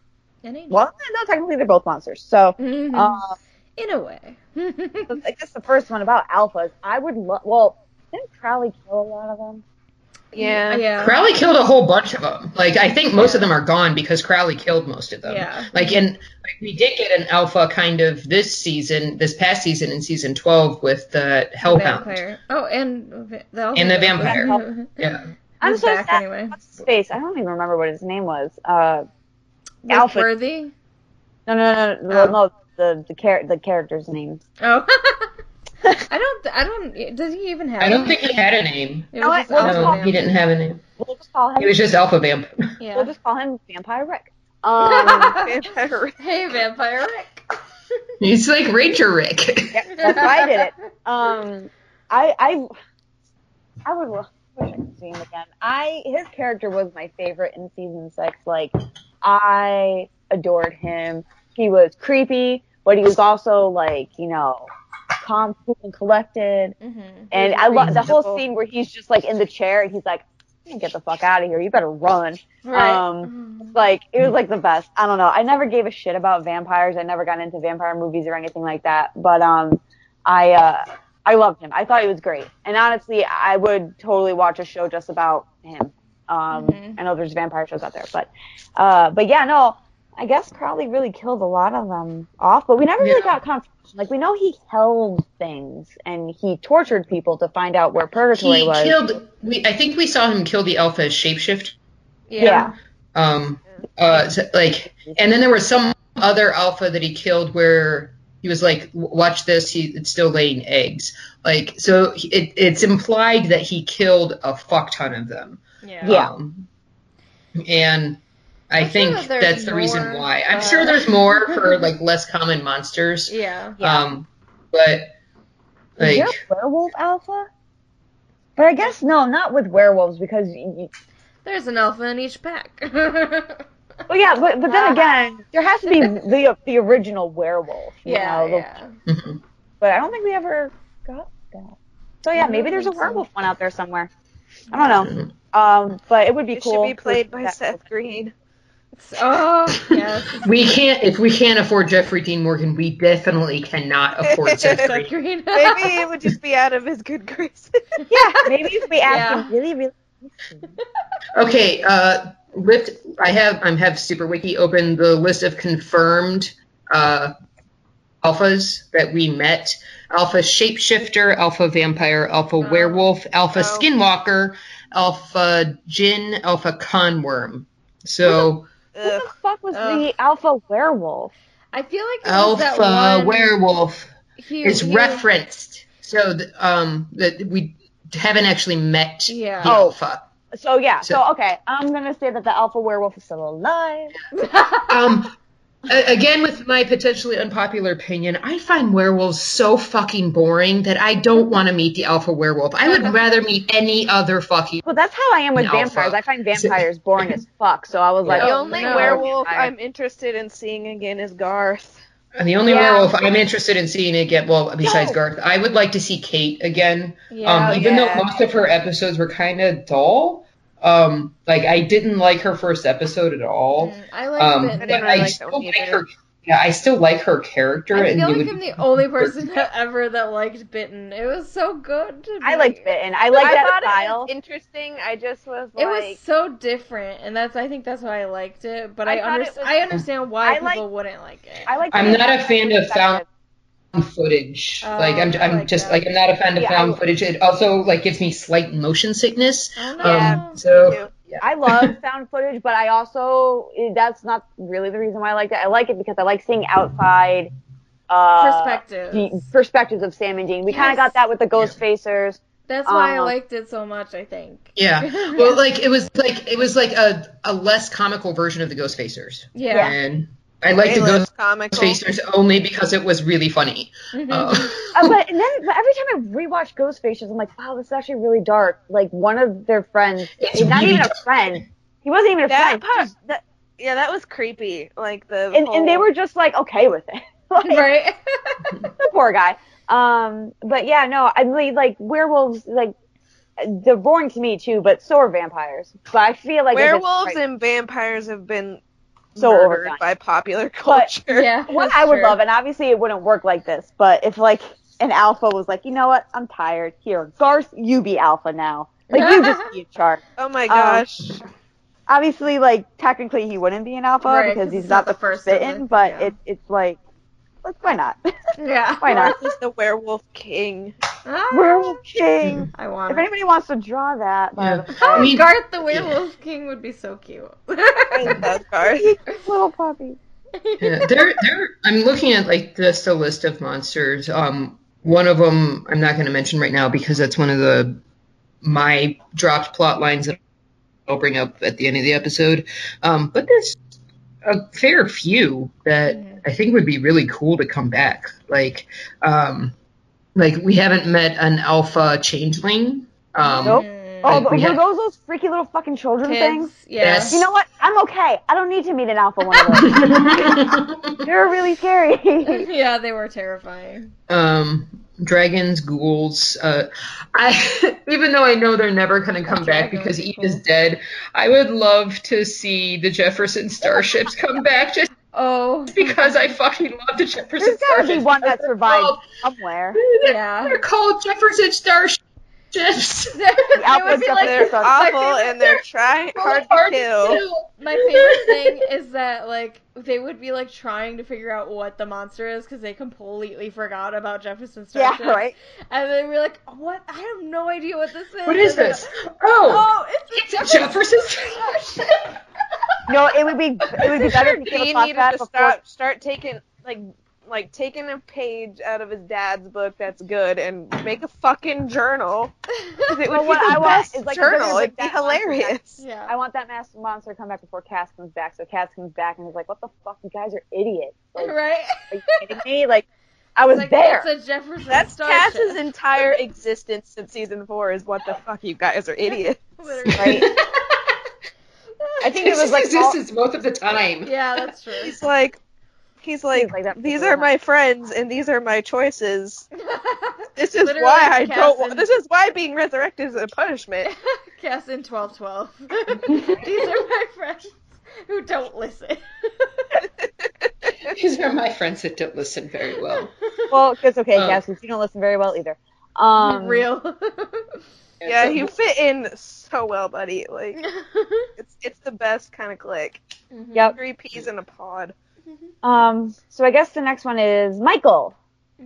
well, no, technically they're both monsters. So, Mm-hmm. uh, in a way. [LAUGHS] I guess the first one about alphas, I would love. Well, didn't Crowley kill a lot of them? Yeah. Yeah. Crowley killed a whole bunch of them. Like I think most of them are gone because Crowley killed most of them. Yeah. Like and like, we did get an alpha kind of this season, this past season in season twelve with the Hellhound. Vampire. Oh, and va- the And the vampire. vampire. [LAUGHS] Yeah. I'm He's so back sad. anyway. What's his face? I don't even remember what his name was. Uh, Alpha. Worthy. no, no, no, no, Oh. no. The the char- the character's name. Oh. [LAUGHS] I don't. I don't. Does he even have? I don't a think name? he had a name. It No, was I- just well, Alpha No, he didn't have a name. We'll just call him. He him. was just Alpha Vamp. Yeah. We'll just call him Vampire Rick. Um, [LAUGHS] Hey, Vampire Rick. [LAUGHS] He's like Ranger Rick. yeah, that's why I did it. Um, I I I would lo- wish I could see him again. I his character was my favorite in season six. Like I adored him. He was creepy, but he was also like you know calm, cool, and collected. hmm And I love the whole scene where he's just like in the chair and he's like, get the fuck out of here. You better run. Right. Um, like it was like the best. I don't know. I never gave a shit about vampires. I never got into vampire movies or anything like that. But um, I uh, I loved him. I thought he was great. And honestly, I would totally watch a show just about him. Um, Mhm. I know there's vampire shows out there, but uh, but yeah, no. I guess Crowley really killed a lot of them off, but we never really Yeah. got confirmation. Like we know he held things and he tortured people to find out where purgatory He was. killed. We I think we saw him kill the alpha as shapeshift. yeah. Um, uh, so, like, and then there was some other alpha that he killed where he was like, "Watch this, he it's still laying eggs." Like, so it, it's implied that he killed a fuck ton of them. yeah. Yeah. Um, and I I'm sure think that that's the reason why. I'm but- sure there's more [LAUGHS] for like less common monsters. Yeah. Yeah. Um, but Is like, there a werewolf alpha? But I guess no, not with werewolves because. y- y- There's an alpha in each pack. [LAUGHS] Well, yeah, but but then again, there has to be [LAUGHS] the the original werewolf. You yeah, know, the- yeah. But I don't think we ever got that. So yeah, maybe there's a think so. werewolf one out there somewhere. I don't know. Um, but it would be It cool. should be played by that- Seth Green. Oh, yes. we can't if we can't afford Jeffrey Dean Morgan, we definitely cannot afford Seth Green. Green. Maybe it would just be out of his good graces. [LAUGHS] Yeah, maybe if we ask Yeah. him really, really. [LAUGHS] Okay, uh, lift. I have I have Super Wiki open the list of confirmed uh, alphas that we met: Alpha Shapeshifter, Alpha Vampire, Alpha Oh. Werewolf, Alpha Oh. Skinwalker, Alpha Jinn, Alpha Khan Worm. So Who the fuck was Ugh. the alpha werewolf? I feel like there was that Alpha one, Werewolf he- is he- referenced. So th- um, that we haven't actually met Yeah. the Oh. Alpha. So yeah, So- so okay, I'm gonna say that the alpha werewolf is still alive. [LAUGHS] Um, a- again, with my potentially unpopular opinion, I find werewolves so fucking boring that I don't want to meet the alpha werewolf. I would rather meet any other fucking. Well, that's how I am with An alpha. vampires. I find [LAUGHS] vampires boring as fuck. So I was like, The Oh, only no. werewolf Vampire. I'm interested in seeing again is Garth. And the only Yeah. werewolf I'm interested in seeing again, well, besides No. Garth, I would like to see Kate again. Yeah, um, even yeah. though most of her episodes were kind of dull. Um, like I didn't like her first episode at all. Mm, I like Um, it. I but didn't I like still like her. Yeah, I still like her character. I and feel it like would I'm the only [LAUGHS] person that ever that liked Bitten. It was so good. To I me. liked Bitten. I like I that thought style. it was interesting. I just was It like, was so different, and that's I think that's why I liked it. But I, I under- it was- I understand why I people like- wouldn't like it. I like. I'm not a fan of found footage. Oh, like I'm, I I'm like just that. like I'm not a fan of Yeah, found I- footage. It also like gives me slight motion sickness. Oh, no. Um, so too. I love [LAUGHS] found footage, but I also that's not really the reason why I like it. I like it because I like seeing outside uh, Perspective. the perspectives of Sam and Dean. We kind of got that with the Ghostfacers. That's why I um, liked it so much. I think. yeah, [LAUGHS] well, like it was like it was like a, a less comical version of the Ghostfacers, Yeah. and I like Way the less Ghost comical. Facers only because it was really funny. Mhm. Uh, [LAUGHS] Uh, but and then but every time I rewatch Ghostfacers, I'm like, wow, this is actually really dark. Like one of their friends, It's not really even a friend. He wasn't even a That friend. part, that, yeah, that was creepy. Like the and, and they were just like okay with it. [LAUGHS] like, right. [LAUGHS] the poor guy. Um, but yeah, no, I mean, like werewolves, like they're boring to me too, but so are vampires. But I feel like werewolves right- and vampires have been So murdered overdone. by popular culture. yeah. [LAUGHS] what I would true. love, and obviously it wouldn't work like this, but if like an alpha was like, you know what, I'm tired. Here, Garth, you be alpha now. Like you just be in [LAUGHS] charge. Oh my Um, gosh. Obviously, like technically he wouldn't be an alpha Right, because 'cause he's not not the first bitten, but yeah. it, it's like, like why not? [LAUGHS] Yeah. why not? Garth is the werewolf king. Ah, Werewolf King. [LAUGHS] I want. If anybody wants to draw that, by Yeah. the [LAUGHS] Oh, I mean- Garth the Werewolf King would be so cute. I love Garth. little puppy. yeah, there, there. I'm looking at like just a list of monsters. Um, one of them I'm not going to mention right now because that's one of the my dropped plot lines that I'll bring up at the end of the episode. Um, but there's a fair few that. I think would be really cool to come back. Like, um, like we haven't met an alpha changeling. Um, Nope. Oh, Like, but we were had- those those freaky little fucking children things? Kids, yeah. Yes. You know what? I'm okay. I don't need to meet an alpha one of [LAUGHS] those. They're really scary. [LAUGHS] yeah, they were terrifying. Um, dragons, ghouls. Uh, I [LAUGHS] even though I know they're never going to come back because Eve cool. is dead, I would love to see the Jefferson starships come [LAUGHS] back just Oh, because I fucking love the Jefferson There's gotta starships. be one that They're survived called- somewhere. [LAUGHS] yeah. They're called Jefferson starships. [LAUGHS] [LAUGHS] it outfits would be up like They're They're awful and they're trying hard to Hard to kill. kill. my favorite thing is that like they would be like trying to figure out what the monster is because they completely forgot about Jefferson Starship. Yeah, right. And they were like, "What? I have no idea what this is." What is And then- this? Oh, Oh, it's, it's a Jefferson starship. No, it would be it would be [LAUGHS] better if you came across needed that to before. start start taking like like taking a page out of his dad's book that's good and make a fucking journal. 'Cause [LAUGHS] It would Well, be what the I best is, like, journal. like It'd be hilarious. yeah. I want that master monster to come back before Cass comes back. So Cass comes back and is like, "What the fuck? You guys are idiots! Like, [LAUGHS] are right. you kidding me? Like, I was Like, there." It's a Jefferson That's Cass's entire existence since season four is what the fuck you guys are idiots. [LAUGHS] Literally. Right? I think it It's was like his all- existence most of the time. Yeah, that's true. He's like he's like, like these are my friends and these are my choices. [LAUGHS] This is Literally, why I Cass don't. wa- and- This is why being resurrected is a punishment. [LAUGHS] Cass in twelve twelve. [LAUGHS] These are my friends who don't listen. These are my friends that don't listen very well. well, it's okay, Oh. Cass, because you don't listen very well either. Um, Real. yeah, you fit in so well, buddy. Like it's it's the best kind of click. Yep. Three peas in a pod. Um. So I guess the next one is Michael.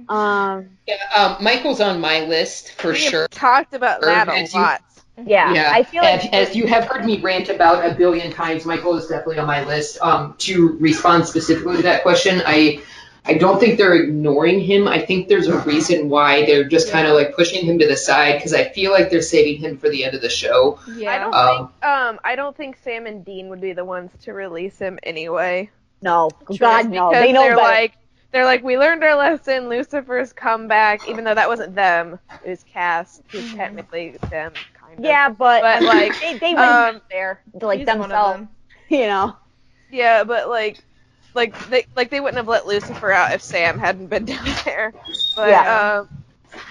Um. Yeah, um, Michael's on my list for We have sure. talked about that a As you- lot. Yeah. Yeah, I feel as, like as you have heard me rant about a billion times, Michael is definitely on my list. Um, to respond specifically to that question, I I don't think they're ignoring him. I think there's a reason why they're just kind of like pushing him to the side because I feel like they're saving him for the end of the show. yeah. I don't Um, think um I don't think Sam and Dean would be the ones to release him anyway. No. God no. Because They know they're better. like they're like we learned our lesson. Lucifer's come back, even though that wasn't them. It was Cass, who's [SIGHS] technically them, kind of. yeah, but, But, [LAUGHS] like, they they um, went there to like He's one of themselves. them. [LAUGHS] You know. Yeah, but like, like they like they wouldn't have let Lucifer out if Sam hadn't been [LAUGHS] down there. But Yeah. um,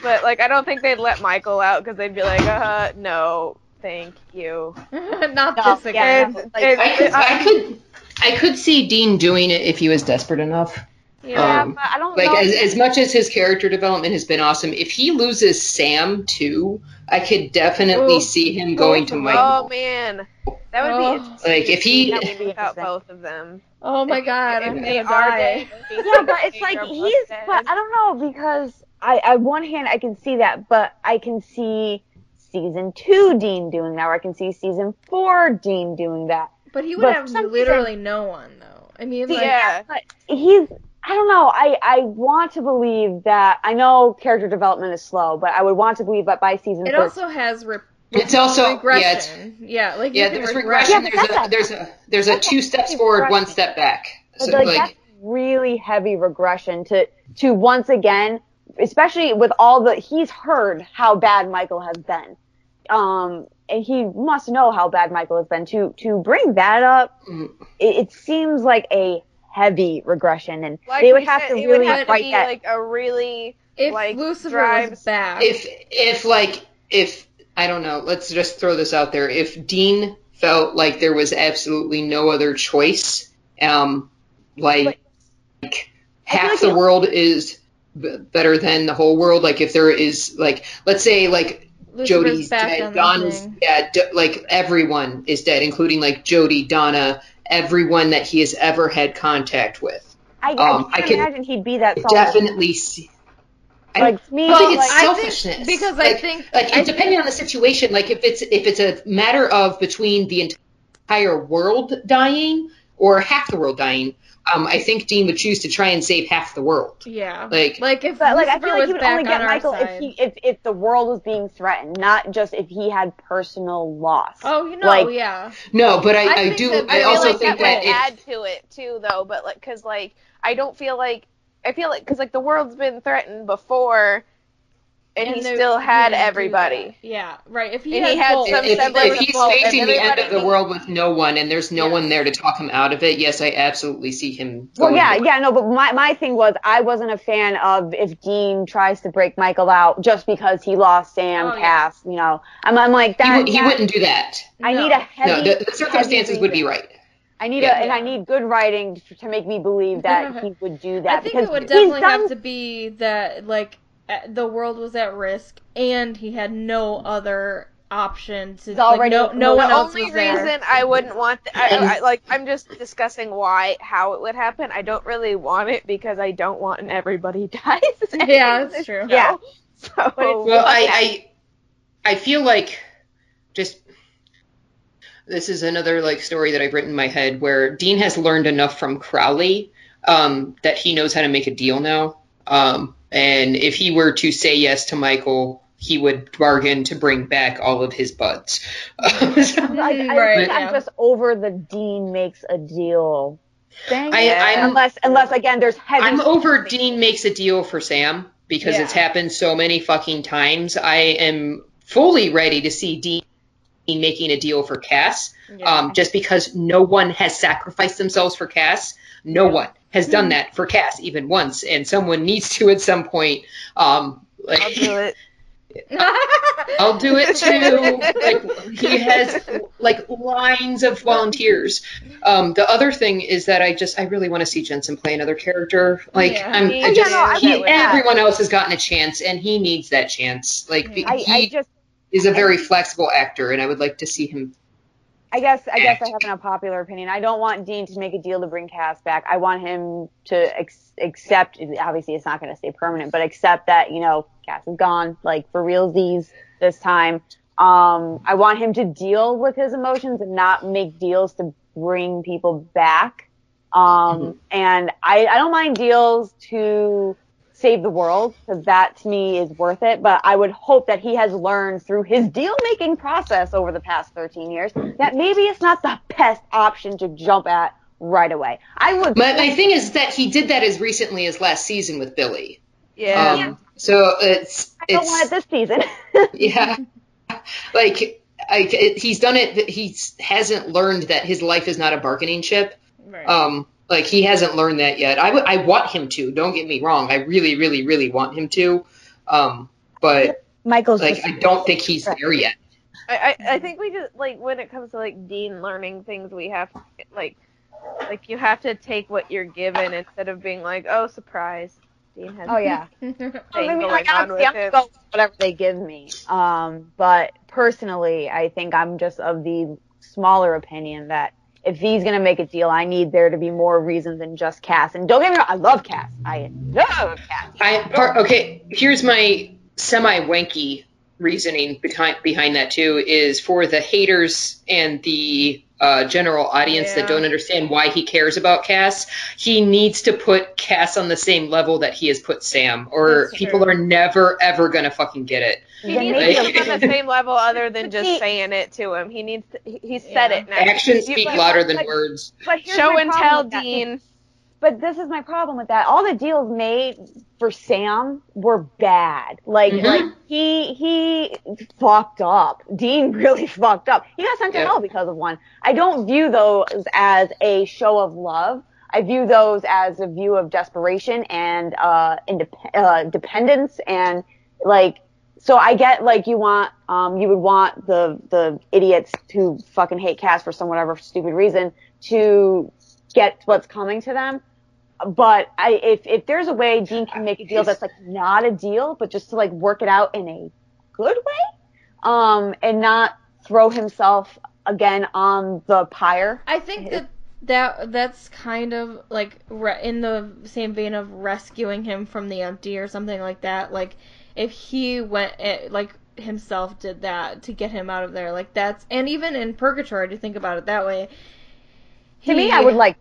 but like I don't think they'd let Michael out because they'd be like, uh, huh, no, thank you. Not No, this yeah, again. no. Like, and- I could I could I could see Dean doing it if he was desperate enough. Yeah, Um, but I don't Like know. as, as much as his character development has been awesome, if he loses Sam too, I could definitely Ooh. see him going to Oh, oh man, that would Oh. be interesting Like, if he- to That see would be without both of them. Oh my god, I'm gonna they die. [LAUGHS] yeah, but it's like he's. But I don't know because I, I one hand I can see that, but I can see season two Dean doing that, or I can see season four Dean doing that. But he would But have some literally no one though. I mean, like, yeah. But he's. I don't know. I I want to believe that. I know character development is slow, but I would want to believe that by season it four. also has re- It's also yeah, it's, regression. Yeah, like yeah. There's regress. regression. Yeah, There's but a there's a there's a two a steps heavy forward, one step back. But, So like, like that's really heavy regression to to once again, especially with all the he's heard how bad Michael has been, um, and he must know how bad Michael has been. To to bring that up, Mm. it, it seems like a heavy regression, and Like they would have said, to really would have to fight be that. like a really if like, Lucifer drives- was back, if if like if I don't know, let's just throw this out there. If Dean felt like there was absolutely no other choice, um, like, I feel half like the you- world is b- better than the whole world. Like if there is like, let's say like Lucifer's Jody's back dead, on the Donna's thing. dead, D- like everyone is dead, including like Jody, Donna, everyone that he has ever had contact with. I, um, I I can't can imagine he'd be that solid. Definitely see. I Like me, I think it's like, I think- selfishness. because I think- like I it, depending on the situation, like if it's if it's a matter of between the entire world dying or half the world dying, um, I think Dean would choose to try and save half the world. yeah, Like, like if But like I feel like was he would only get on our Michael if he if, if the world was being threatened, not just if he had personal loss. oh, you know, like- yeah. no, but I, I, think do. that- I, I also like think that that would if add to it too, though. But like, cause like, I don't feel like I feel like because like the world's been threatened before, and, he they- still had didn't everybody. Yeah, right. If he And had, he had both, some if, if, semblance if of he's fault, and facing the end of the world with no one and there's no Yeah. one there to talk him out of it, yes, I absolutely see him. Well, yeah, for yeah, no, but my, my thing was I wasn't a fan of if Dean tries to break Michael out just because he lost Sam, Oh, yeah. You know. I'm, I'm like, He, that, would- he that- wouldn't do that. I No. need a heavy, No, the, the circumstances heavy would be reason. right. I need Yeah. a, and I need good writing to, to make me believe that he [LAUGHS] would do that. I think it would definitely done have to be that like the world was at risk and he had no other option to He's like, already- no no the one the else only was there. reason I wouldn't want, th- I, I, like, I'm just discussing why, how it would happen. I don't really want it because I don't want an everybody [LAUGHS] dies. [LAUGHS] Yeah, in that's [LAUGHS] true. show. Yeah. So, Well, I, I, I feel like just this is another like story that I've written in my head where Dean has learned enough from Crowley um, that he knows how to make a deal now. Um, and if he were to say yes to Michael, he would bargain to bring back all of his buds. Like, [LAUGHS] I Mm, right, think yeah. I'm just over the Dean makes a deal thing. I- I'm- unless, unless again, there's heavy. I'm over Dean makes a deal for Sam because Yeah. it's happened so many fucking times. I am fully ready to see Dean making a deal for Cass. Yeah. Um, just because no one has sacrificed themselves for Cass, no one has done that for Cass even once, and someone needs to at some point. Um, like, I'll do it. [LAUGHS] I'll do it too. like he has like lines of volunteers. Um, the other thing is that I just I really want to see Jensen play another character. Like Yeah. I'm I just Yeah, no, I he, everyone else has gotten a chance and he needs that chance. Like I, he I just, is a very flexible actor and I would like to see him. I guess, I guess I have an unpopular opinion. I don't want Dean to make a deal to bring Cass back. I want him to ex- accept. Obviously, it's not going to stay permanent, but accept that you know Cass is gone, like for realsies this time. Um, I want him to deal with his emotions and not make deals to bring people back. Um, and I, I don't mind deals to save the world because that to me is worth it. But I would hope that he has learned through his deal making process over the past 13 years that maybe it's not the best option to jump at right away. I would. But my thing is that he did that as recently as last season with Billie. Yeah. Um, so it's I don't want it this season. [LAUGHS] yeah, like. I, it, he's done it. He hasn't learned that his life is not a bargaining chip. Right. Um, like he hasn't learned that yet. I, w- I want him to. Don't get me wrong. I really, really, really want him to. Um, but Michael's like just, I don't think he's there yet. I, I I think we just like when it comes to like Dean learning things, we have to, like like you have to take what you're given instead of being like, oh surprise, Dean has oh yeah. [LAUGHS] thing [LAUGHS] I mean, going like, on honestly, with I'm go with whatever they give me. Um, but personally, I think I'm just of the smaller opinion that if he's gonna make a deal, I need there to be more reasons than just Cass. And don't get me wrong, I love Cass. I love Cass. I part okay. Here's my semi wanky reasoning behind behind that too is for the haters and the uh, general audience Yeah. that don't understand why he cares about Cass. He needs to put Cass on the same level that he has put Sam, or people are never ever gonna fucking get it. He needs to Like- be on the same level other than just See- saying it to him. He needs to, he, he said Yeah. it now. Actions You- speak like- louder than like- words. But Show and tell. Dean. But this is my problem with that. All the deals made for Sam were bad. Like, Mhm. like he he fucked up. Dean [LAUGHS] really fucked up. He got sent to Yeah. hell because of one. I don't view those as a show of love. I view those as a view of desperation and uh, indep- uh dependence and like. So I get like you want um you would want the the idiots who fucking hate Cass for some whatever stupid reason to get what's coming to them but I, if if there's a way Dean can make a deal that's like not a deal, but just to like work it out in a good way, um, and not throw himself again on the pyre. I think that that that's kind of like re- in the same vein of rescuing him from the empty or something like that. Like if he went eh, like himself did that to get him out of there, like that's and even in purgatory to think about it that way. To me, he- I would like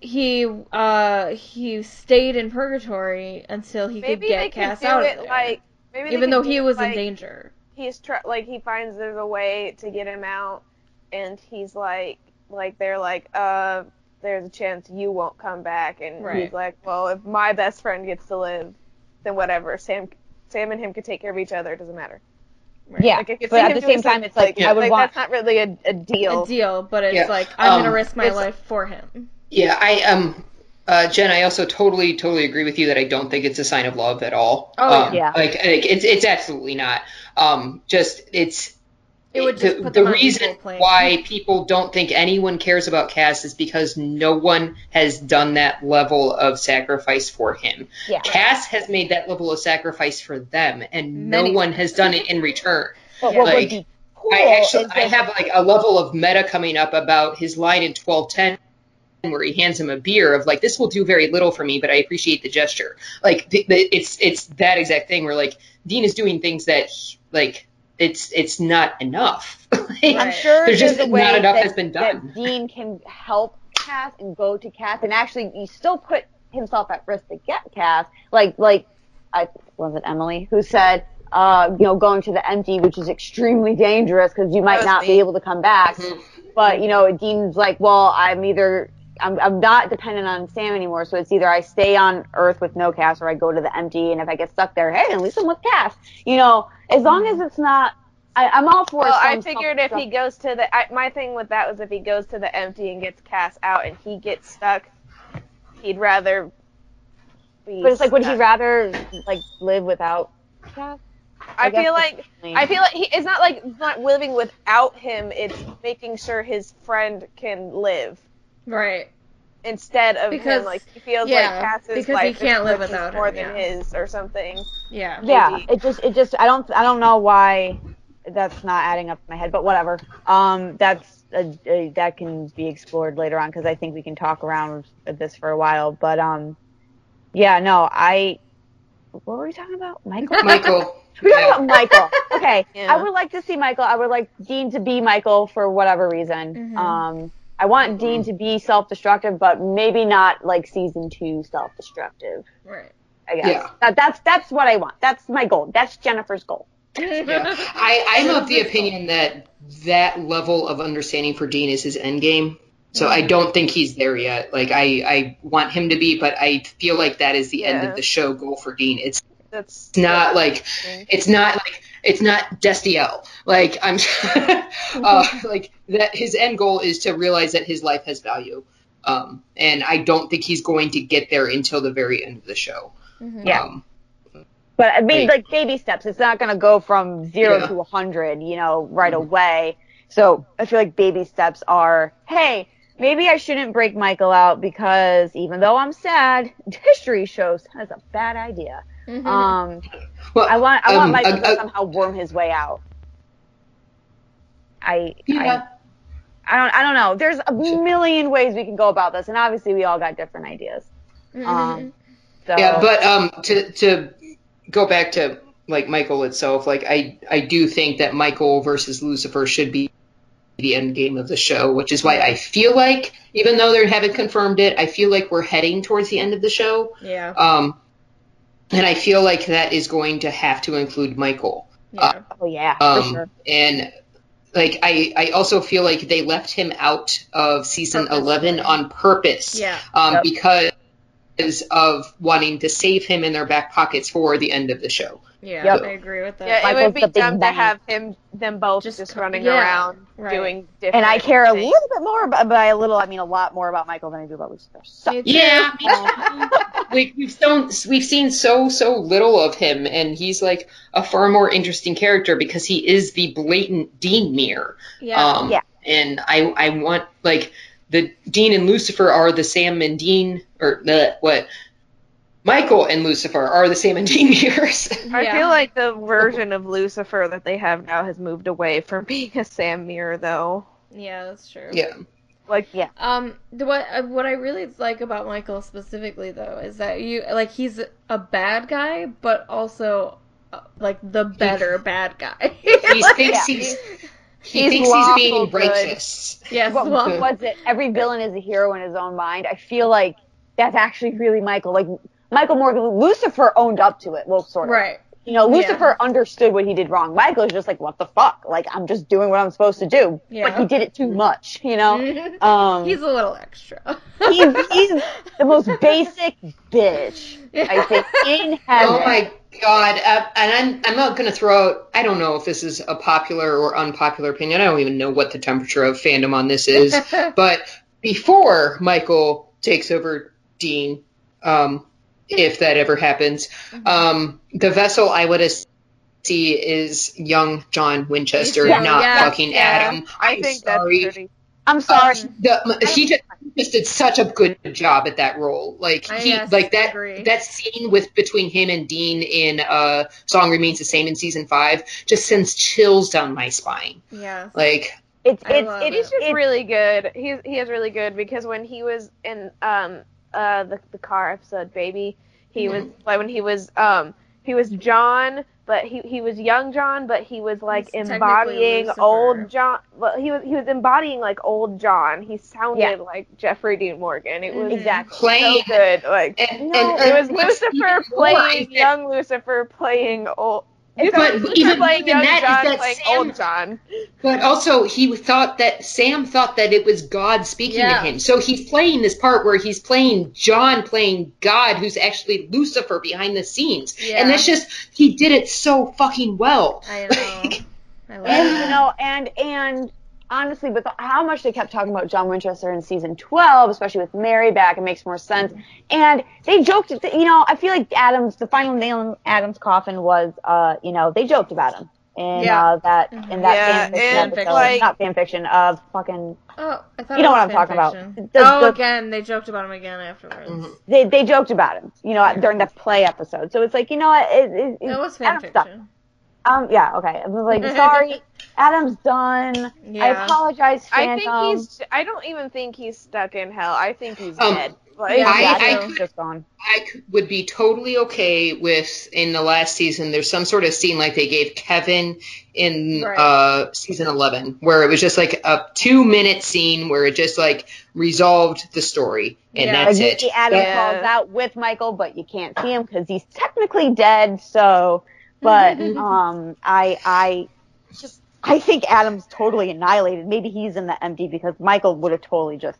he uh he stayed in purgatory until he Maybe could get could Cass do out it of there. like maybe even though do he it was like, in danger. He's try like he finds there's a way to get him out, and he's like like they're like uh there's a chance you won't come back, and Right. he's like well if my best friend gets to live, then whatever Sam Sam and him could take care of each other. It doesn't matter. Yeah, Like, but at the same time, it's like, Yeah. I would like, want. That's not really a, a deal. A deal, but it's Yeah. like I'm Um, gonna risk my life for him. Yeah, I um uh Jen, I also totally, totally agree with you that I don't think it's a sign of love at all. Oh, um, yeah. Like, like it's it's absolutely not. Um just it's It would the, put the them reason why people don't think anyone cares about Cass is because no one has done that level of sacrifice for him. Yeah. Cass has made that level of sacrifice for them, and Many no one has done it in return. But Yeah. what Like, cool I actually I have like a level of meta coming up about his line in twelve ten where he hands him a beer of like this will do very little for me but I appreciate the gesture. Like the, the, it's it's that exact thing where like Dean is doing things that he- like it's it's not enough. Like, I'm sure There's there's, just a way not enough that, has been that done. Dean can help Cass and go to Cass and actually he still put himself at risk to get Cass. Like like I was it Emily who said uh, you know, going to the empty, which is extremely dangerous because you might not me. be able to come back. Mhm. But you know, Dean's like, well, I'm either I'm I'm not dependent on Sam anymore, so it's either I stay on Earth with no Cass or I go to the empty, and if I get stuck there, hey, at least I'm with Cass. You know, as long as it's not, I, I'm all for. It. Well, I some figured if he goes to the, I, my thing with that was if he goes to the empty and gets cast out and he gets stuck, he'd rather. Be but it's like, would he rather like live without Cass? I, guess feel like. I feel like he, it's not like it's not living without him. It's making sure his friend can live Right. Instead of Because- him. Like he feels yeah, like Cass's because he can't is live worth without more him, than yeah. his or something. Yeah. yeah, maybe. it just it just I don't I don't know why that's not adding up in my head, but whatever. Um, that's a, a, that can be explored later on because I think we can talk around this for a while. But um, yeah, no, I. What were we talking about, Michael? [LAUGHS] Michael. [LAUGHS] We're talking yeah. about Michael. Okay, [LAUGHS] Yeah. I would like to see Michael. I would like Dean to be Michael for whatever reason. Mhm. Um, I want Dean to be self-destructive, but maybe not like season two self-destructive. Right. I guess Yeah. that, that's that's what I want. That's my goal. That's Jennifer's goal. Yeah. [LAUGHS] I, I'm of the opinion that that level of understanding for Dean is his end game. So I don't think he's there yet. Like I, I want him to be, but I feel like that is the end of the show goal for Dean. It's That's not like it's not like it's not Destiel. Like I'm [LAUGHS] uh, [LAUGHS] like that his end goal is to realize that his life has value. Um, and I don't think he's going to get there until the very end of the show. Mhm. Yeah. Um, But I mean, Right. like baby steps. It's not going to go from zero Yeah. to a hundred, you know, right away. So I feel like baby steps are, hey, maybe I shouldn't break Michael out because even though I'm sad, [LAUGHS] history shows that's a bad idea. Mhm. Um, well, I want I want um, Michael uh, to somehow worm his way out. I yeah. I, I don't I don't know. There's a million ways we can go about this, and obviously we all got different ideas. Mhm. Um, so Yeah, but um, to to go back to like Michael itself, like I I do think that Michael versus Lucifer should be the end game of the show, which is why I feel like even though they haven't confirmed it, I feel like we're heading towards the end of the show. yeah. Um, and I feel like that is going to have to include Michael. Yeah. oh yeah, for Um, sure. and like I, I also feel like they left him out of season Purposely. 11 on purpose Yeah. um, Yep. because of wanting to save him in their back pockets for the end of the show. Yeah. Yep. I agree with that. yeah, it Michael's would be the big dumb to have him them both Just just, running yeah, around right. doing different. And I care a little bit more, about, by a little, I mean a lot more about Michael than I do about Lucifer. So, Yeah, [LAUGHS] we, we've done, we've seen so so little of him, and he's like a far more interesting character because he is the blatant Dean mirror. Yeah. Um, Yeah. And I I want like the Dean and Lucifer are the Sam and Dean or the what Michael and Lucifer are the Sam and Dean [LAUGHS] mirrors. I Yeah. feel like the version of Lucifer that they have now has moved away from [LAUGHS] being a Sam mirror, though. yeah, that's true. yeah. Like, Yeah. Um, the, what uh, what I really like about Michael specifically though is that you like he's a bad guy, but also uh, like the better bad guy. He [LAUGHS] Like, thinks yeah. he's he He's thinks he's being good. righteous. yes, what well, was it? Every villain is a hero in his own mind. I feel like that's actually really Michael. Like Michael Morgan, Lucifer owned up to it. Well, sort of. right. You know, Yeah. Lucifer understood what he did wrong. Michael is just like, what the fuck? Like, I'm just doing what I'm supposed to do. Yeah. But he did it too much, you know? [LAUGHS] Um, he's a little extra. [LAUGHS] he's, he's the most basic bitch, I think, [LAUGHS] in heaven. Oh my God, uh, and I'm I'm not going to throw out. I don't know if this is a popular or unpopular opinion. I don't even know what the temperature of fandom on this is. [LAUGHS] but before Michael takes over Dean, um, if that ever happens, um, the vessel I would see is young John Winchester, Yeah, not yeah, fucking yeah. Adam. I I'm think sorry. that's pretty. I'm sorry. Uh, the, he just, just did such a good job at that role. Like I, he, yes, like that agree. that scene with between him and Dean in uh, "Song Remains the Same" in season five just sends chills down my spine. yeah. Like It's I it's love it it. is He's just it's- really good. He's he is really good because when he was in um uh the the car episode, baby, he was like when he was um he was John, but he he was young John, but he was like He's embodying old John. Well, he was he was embodying like old John. He sounded Yeah. like Jeffrey Dean Morgan. It was Mhm. exactly. playing so good. Like and, No, and, it was and what's [LAUGHS] even Lucifer playing young Lucifer playing old. It's But Lucifer even more playing than young that is that playing Sam- old John. But also, he thought that Sam thought that it was God speaking Yeah. to him. So he's playing this part where he's playing John playing God, who's actually Lucifer behind the scenes. Yeah. And that's just he did it so fucking well. I [LAUGHS] know. I love and it. you know, and and honestly, with how much they kept talking about John Winchester in season twelve, especially with Mary back, it makes more sense. And they joked, you know, I feel like Adams, the final nail in Adams' coffin was, uh, you know, they joked about him in Yeah. uh, that in that Yeah, fan fiction and, episode, like- not fan fiction of fucking. Oh, I thought You know what I'm talking about. The- oh, the- again, they joked about him again afterwards. Mhm. They they joked about him, you know, during the play episode. So it's like, you know, what, it, it, It was Adam's done. fanfiction. Um, yeah, okay. I was like, sorry, [LAUGHS] Adam's done. I Yeah. apologize, I think he's. I don't even think he's stuck in hell. I think he's Um, dead. Like, Yeah, I- I I could- just gone. I c- would be totally okay with in the last season. There's some sort of scene like they gave Kevin in Right. uh, season 11, where it was just like a two minute scene where it just like resolved the story, and Yeah. that's it. Adam Yeah. falls out with Michael, but you can't see him because he's technically dead. So, but [LAUGHS] um, I I just I think Adam's totally annihilated. Maybe he's in the empty because Michael would have totally just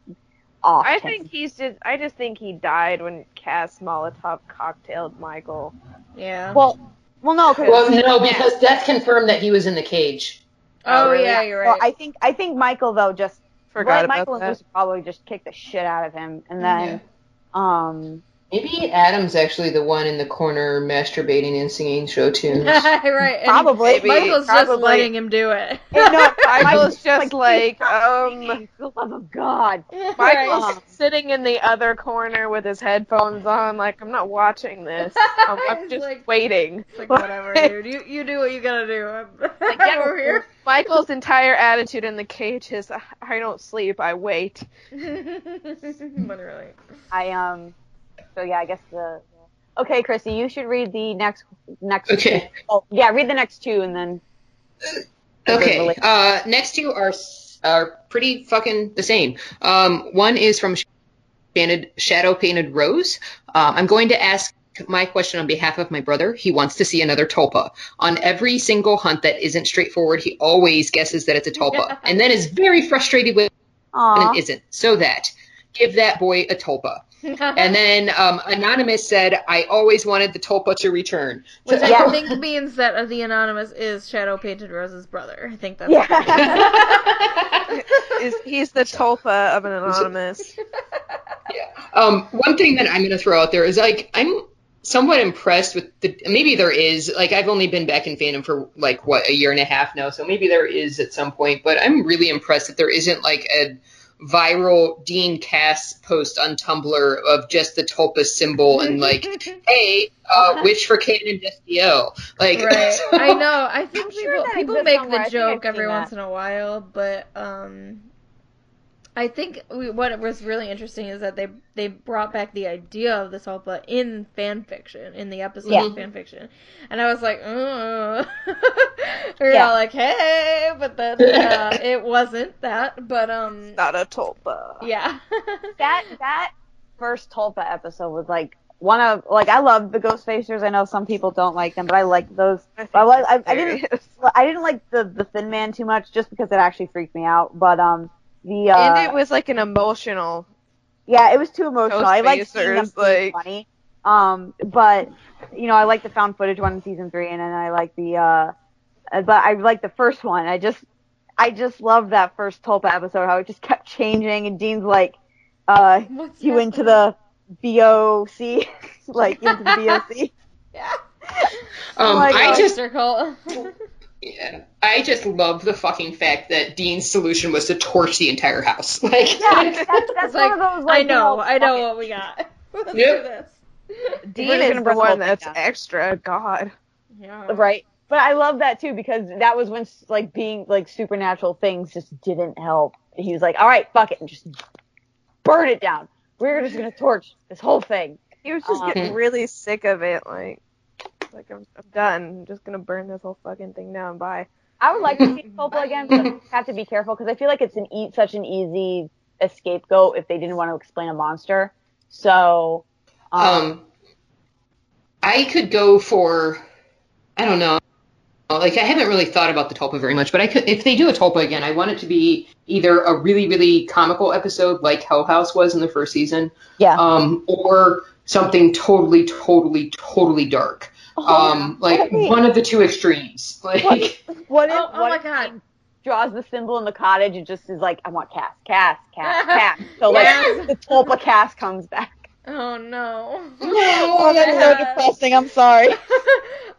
off. I think he's just. I just think he died when Cass Molotov cocktailed Michael. Yeah. Well, well, no, 'cause- Well, no, because Death confirmed that he was in the cage. oh, really? yeah, you're well, right. I think I think Michael though just Forgot right, about Michael and that. Lucy probably just kicked the shit out of him, and then um. Maybe Adam's actually the one in the corner masturbating and singing show tunes. [LAUGHS] right. and Probably. Maybe. Michael's just letting him do it. No, [LAUGHS] Michael's just like, um, for the love of God. Michael's Right. sitting in the other corner with his headphones on, like, I'm not watching this. I'm, I'm [LAUGHS] just like- waiting. It's like, whatever, dude. You, you do what you gotta do. I'm, Like, get over here. Michael's entire attitude in the cage is, "I- I don't sleep, I wait. Literally. I um. So yeah, I guess the. Okay, Chrissy, you should read the next next. Okay. Two. Oh yeah, read the next two and then. Okay. Uh, next two are are pretty fucking the same. Um, one is from Painted, Shadow Painted Rose. Uh, I'm going to ask my question on behalf of my brother. He wants to see another tulpa. On every single hunt that isn't straightforward, he always guesses that it's a tulpa, [LAUGHS] and then is very frustrated when it isn't. So that give that boy a tulpa. And [LAUGHS] then um, Anonymous said, "I always wanted the tulpa to return." Which I Yeah. [LAUGHS] think means that the anonymous is Shadow Painted Rose's brother. I think that's Yeah. [LAUGHS] Is He's the tulpa of an anonymous. Um, one thing that I'm going to throw out there is like I'm somewhat impressed with the maybe there is like I've only been back in fandom for like what a year and a half now, so maybe there is at some point, but I'm really impressed that there isn't like a viral Dean Cass post on Tumblr of just the tulpa symbol and like, [LAUGHS] hey, uh, witch for canon Destiel. Like, right. [LAUGHS] I know. I think I'm people that people make the joke every seen once that. in a while, but um, I think we, what was really interesting is that they they brought back the idea of the tulpa in fan fiction in the episode Yeah. of fan fiction, and I was like, oh, [LAUGHS] we're Yeah. all like, hey, but then uh, [LAUGHS] it wasn't that, but um, Not a tulpa. yeah, [LAUGHS] that that first Tulpa episode was like one of like I love the Ghostfacers. I know some people don't like them, but I like those. I, I, like, I, I didn't I didn't like the the Thin Man too much just because it actually freaked me out. But um the uh, and it was like an emotional. yeah, it was too emotional. I like seeing them Ghostfacers, like- funny. Um, but you know, I like the found footage one in season three, and then I like the, uh, but I like the first one. I just, I just love that first Tulpa episode, how it just kept changing, and Dean's like, uh, What's you into happening? the BOC, [LAUGHS] like into the BOC. [LAUGHS] Yeah. Um, my I just Circle. [LAUGHS] Yeah. I just love the fucking fact that Dean's solution was to torch the entire house. [LAUGHS] Like, Yeah, that's, that's one like, of those. Like, I know, I know what we got. [LAUGHS] Let's Yep. do this. Dean We're is gonna the bring the whole one that's down. extra. God. Yeah. Right. But I love that too because that was when like being like supernatural things just didn't help. He was like, "All right, fuck it, and just burn it down. We're just gonna torch this whole thing." He was just Um, getting really sick of it. Like, like I'm, I'm done. I'm just gonna burn this whole fucking thing down. Bye. I would like to see [LAUGHS] Tulpa again, but I have to be careful because I feel like it's an e- such an easy scapegoat if they didn't want to explain a monster. So, um, um, I could go for, I don't know. Like, I haven't really thought about the Tulpa very much, but I could, if they do a Tulpa again, I want it to be either a really, really comical episode like Hell House was in the first season, yeah. um, or something totally, totally, totally dark. Um, like he- one of the two extremes. [LAUGHS] Like, what if, Oh, oh what my if god. he draws the symbol in the cottage and just is like, I want Cass, Cass, Cass, [LAUGHS] Cass. So like Yes. the Tulpa Cass comes back. Oh no. [LAUGHS] Oh, that's so depressing. I'm sorry.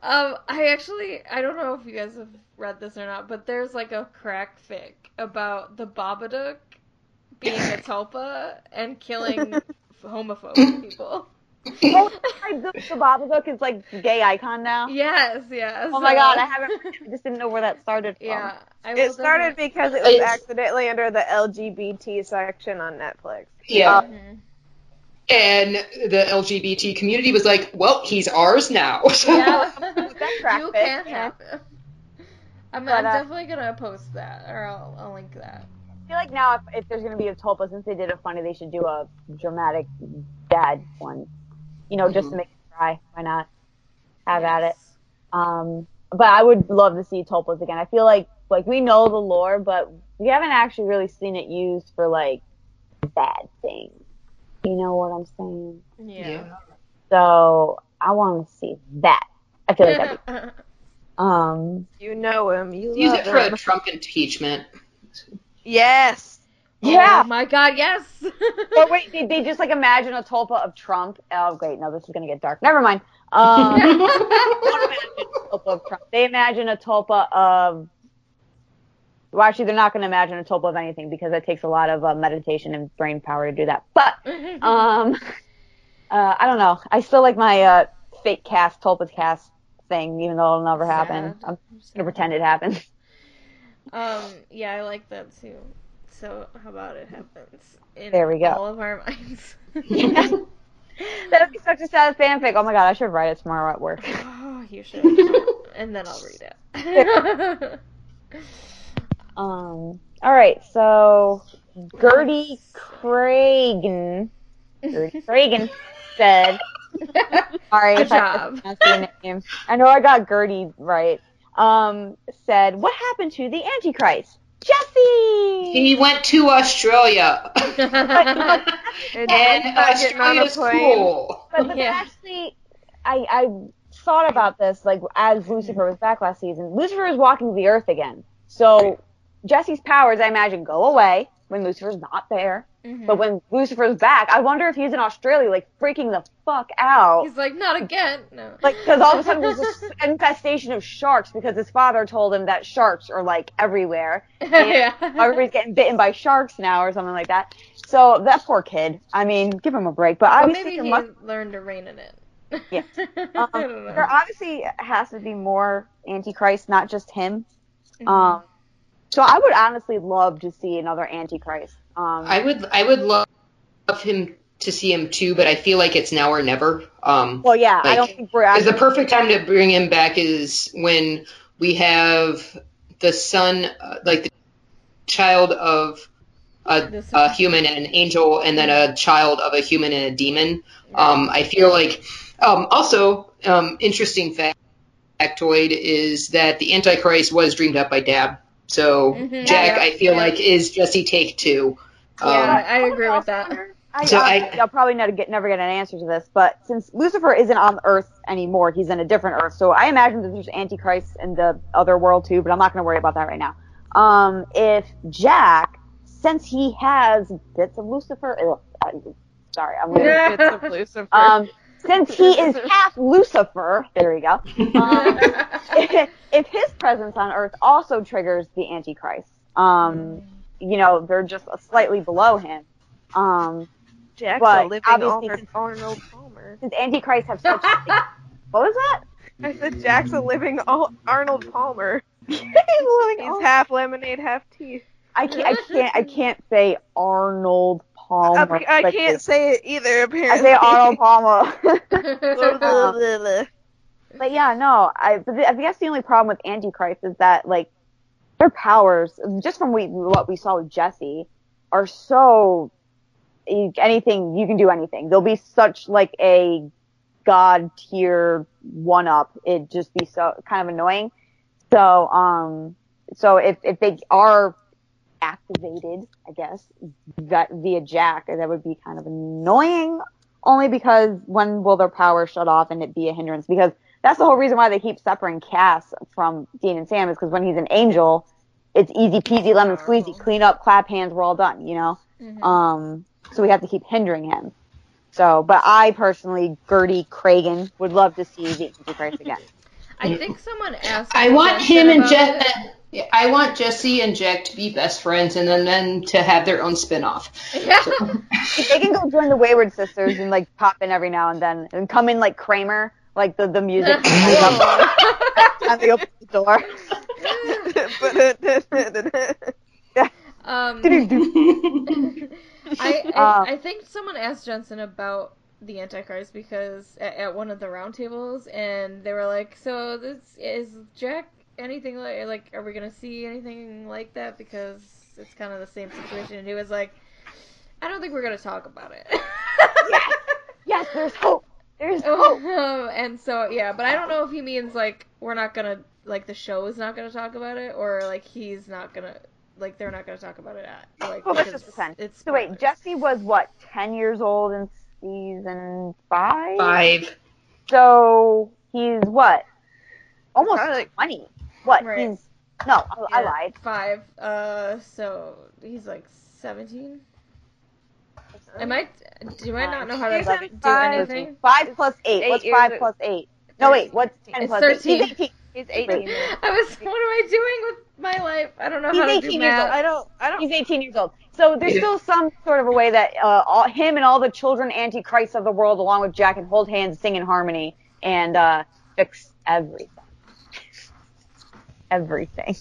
um, I actually I don't know if you guys have read this or not, but there's like a crack fic about the Babadook being a tulpa and killing homophobic people. Oh, the, the Babadook is like gay icon now. yes, yes. Oh my god, I haven't. I just didn't know where that started from. Yeah, I It started because it was It's- accidentally under the LGBT section on Netflix. yeah. Mhm. And the LGBT community was like, well, he's ours now. [LAUGHS] Yeah, [LAUGHS] [LAUGHS] you can yeah. have it. I'm, But, I'm uh, definitely gonna post that, or I'll, I'll link that. I feel like now if, if there's gonna be a Tulpa, since they did a funny, they should do a dramatic dad one. You know, just to Mhm. make it cry. Why not? Have at it. Um, but I would love to see Tulpas again. I feel like like we know the lore, but we haven't actually really seen it used for like bad things. You know what I'm saying? Yeah. So I want to see that. I feel like that'd be, [LAUGHS] um You know him. You Use love it for him. a Trump impeachment. Yes. Yeah. Oh my god, yes. [LAUGHS] Or wait, they, they just like imagine a tulpa of Trump. Oh, great. No, this is gonna get dark. Never mind. Um, they [LAUGHS] imagine a tulpa of Trump. They imagine a tulpa of. Well, actually, they're not going to imagine a tulpa of anything because it takes a lot of uh, meditation and brain power to do that. But [LAUGHS] um, uh, I don't know. I still like my uh, fake Cass, tulpa Cass thing, even though it'll never happen. Sad. I'm just gonna pretend it happened. Um, yeah, I like that too. So how about it happens in There we go. all of our minds? [LAUGHS] That'd be such a sad fanfic. Oh my god, I should write it tomorrow at work. [LAUGHS] oh, you should. and then I'll read it. [LAUGHS] Um. All right. So Gertie Cragen, Gertie Cragen said, "Sorry Good I job. mispronounced name. I know I got Gertie right." Um. Said, "What happened to the Antichrist, Jesse?" he went to Australia. [LAUGHS] And, and then started getting on a Australia's cool. But, but Yeah. actually, I I thought about this like as Lucifer was back last season. Lucifer is walking the earth again. So Jesse's powers, I imagine, go away when Lucifer's not there. Mhm. But when Lucifer's back, I wonder if he's in Australia, like freaking the fuck out. He's like, not again. No. Like, because all of a sudden there's this [LAUGHS] infestation of sharks because his father told him that sharks are like everywhere. [LAUGHS] yeah. Everybody's getting bitten by sharks now or something like that. So that poor kid. I mean, give him a break. But Well, obviously maybe he must learned to rein in it. Yeah. Know. [LAUGHS] there obviously has to be more Antichrist, not just him. Mhm. Um, so I would honestly love to see another Antichrist. Um, I would I would love him to see him too, but I feel like it's now or never. Um, well, yeah, I don't think we're. Because the perfect time to bring him back is when we have the son, uh, like the child of a, a human and an angel, and then a child of a human and a demon. Um, I feel like um, also um, interesting fact, factoid is that the Antichrist was dreamed up by Dabb. So Mhm. Jack, Yeah. I feel Yeah. like is Jesse Take Two. Um, Yeah, I agree with that. I, So I- I'll probably never get never get an answer to this, but since Lucifer isn't on Earth anymore, he's in a different Earth. So I imagine that there's Antichrist in the other world too, but I'm not going to worry about that right now. Um, if Jack, since he has bits of Lucifer, ugh, I- sorry, I'm gonna, [LAUGHS] Bits of Lucifer. um, since he is [LAUGHS] half Lucifer, there we go. [LAUGHS] Um, [LAUGHS] if his presence on Earth also triggers the Antichrist, um, you know, they're just slightly below him. Um, Jack's but a living obviously Arnold, since- Arnold Palmer. since Antichrist have such. what was that? I said Jack's a living Al- Arnold Palmer. He's living He's half lemonade, half tea. I can't. I can't. I can't say Arnold Palmer. I, I can't say it either. I Apparently, say Arnold Palmer. Palmer. [LAUGHS] [LAUGHS] But yeah, no, I, but the- I guess the only problem with Antichrist is that like their powers, just from we, what we saw with Jesse, are so you- anything you can do anything. They'll be such like a god tier one up. It'd just be so kind of annoying. So um, so if if they are activated, I guess that via Jack, that would be kind of annoying. Only because when will their power shut off and it be a hindrance? Because that's the whole reason why they keep separating Cass from Dean and Sam is because when he's an angel, it's easy peasy lemon squeezy, clean up, clap hands, we're all done, you know. Mhm. Um, so we have to keep hindering him. So, but I personally, Gertie Cragen, would love to see the Antichrist again. [LAUGHS] I think someone asked. I want Jensen him and about Jet. It. Yeah, I want Jesse and Jack to be best friends, and then them to have their own spin-off. Yeah. If [LAUGHS] they can go join the Wayward Sisters and like pop in every now and then and come in like Kramer, like the the music. [LAUGHS] and they open the door. [LAUGHS] um, I, Uh, I I think someone asked Jensen about the Antichrist because at, at one of the roundtables, and they were like, "So this is Jack anything like like are we gonna see anything like that because it's kind of the same situation?" And he was like, "I don't think we're gonna talk about it." yes, yes there's hope. There's [LAUGHS] hope. Um, and so yeah, but I don't know if he means like we're not gonna like the show is not gonna talk about it, or like he's not gonna like they're not gonna talk about it at like. Well, let's because just pretend. It's So wait. Jesse was what, ten years old in season five? Five. So he's what? Almost Probably like- twenty. What? Right. He's no, I, I lied. Five. Uh, so he's like seventeen. Am I? Do I not know how to Season do anything? Five plus eight. Eight What's five plus eight? No, wait. What's ten plus 13. eight? He's eighteen. He's 18. I was. What am I doing with my life? I don't know He's how to 18 do years math. old. I don't. I don't. He's 18 years old. So there's still some sort of a way that uh, all, him and all the children antichrists of the world, along with Jack, can hold hands, sing in harmony, and uh, fix everything. Everything.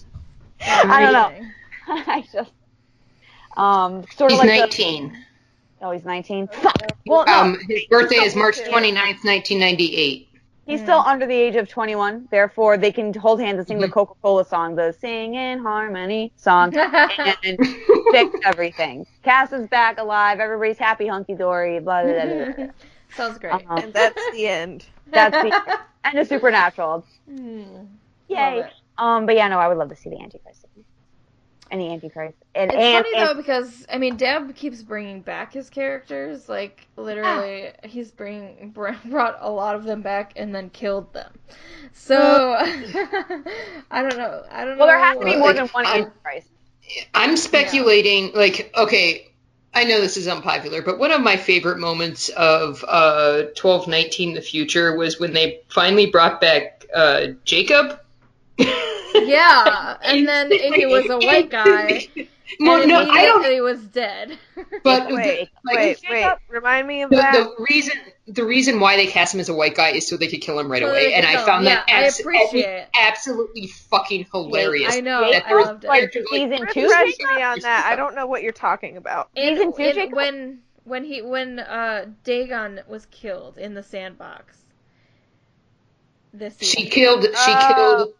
I don't know. [LAUGHS] I just um sort of He's like the- 19. oh, he's 19. Well, no, Um, his birthday is March 29th, 1998. he's still under the age of 21. Therefore, they can hold hands and sing the Coca-Cola song, the "Sing in Harmony" song, [LAUGHS] and fix everything. Cass is back alive. Everybody's happy, hunky dory. Blah blah blah. blah, blah. [LAUGHS] Sounds great. Uh-huh. And that's the end. That's the end. and the supernatural. Hmm. Yay. Love it. Um, but yeah, no, I would love to see the Antichrist. And the Antichrist. And It's and, funny and though because I mean Dabb keeps bringing back his characters. Like literally, he's bring [LAUGHS] br- brought a lot of them back and then killed them. So [LAUGHS] I don't know. I don't know. well, there has to be more Like, than one I'm- Antichrist. I'm speculating, like, okay, I know this is unpopular, but one of my favorite moments of uh, 1219 The Future was when they finally brought back uh, Jacob. Yeah, [LAUGHS] and then he was a white guy. [LAUGHS] Well, and no, I don't. He was dead. [LAUGHS] But Wait, like, wait, wait. Remind me of the, that. the reason the reason why they cast him as a white guy is so they could kill him right So away, and I kill found him. that Yeah, abs- appreciate absolutely fucking hilarious. I know. That I there was- loved it. Like Like, season two. Refresh me on that. I don't know what you're talking about. And- Season two, and Jacob? when when he when uh Dagon was killed in the sandbox. This She killed. She Oh. killed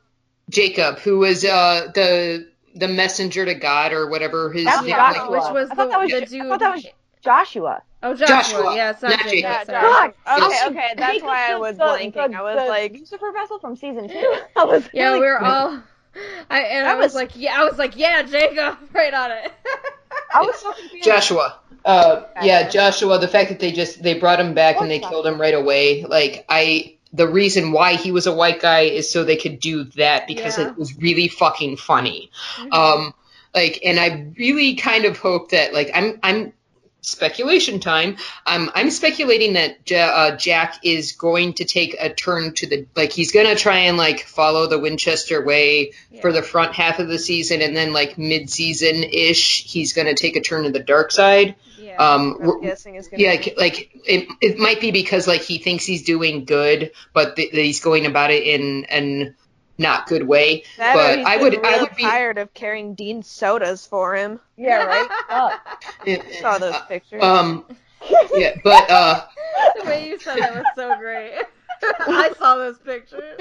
Jacob, who was uh, the the messenger to God or whatever his. That's name yeah, Joshua. which was I the, thought that was- the I thought that was Joshua. oh, Joshua. Joshua, Yeah, it's not not Jacob. Jacob. Yeah, sorry. God, [LAUGHS] Okay, okay. That's Jacob why I was was the- blanking. the- I was the like, Lucifer vessel from season two. [LAUGHS] I was Yeah, really we were all. I and I was was- like, yeah, I was like, yeah, Jacob, [LAUGHS] right on it. I was so confused. Joshua. Uh, yeah, Joshua. The fact that they just they brought him back and they Joshua. killed him right away. Like I, the reason why he was a white guy is so they could do that because Yeah. it was really fucking funny. Mm-hmm. Um, like, and I really kind of hope that like I'm I'm speculation time. Um, I'm speculating that Ja- uh, Jack is going to take a turn to the like he's gonna try and like follow the Winchester way for the front half of the season, and then like mid season ish, he's gonna take a turn to the dark side. Yeah. Um, I'm guessing is gonna yeah, be- like- like it, it might be because like he thinks he's doing good, but th- he's going about it in an not good way. That but I would, I would be. tired of carrying Dean sodas for him. Yeah, right. [LAUGHS] Oh. Saw those pictures. Um, yeah, but uh, [LAUGHS] the way you said that was so great. [LAUGHS] I saw those pictures.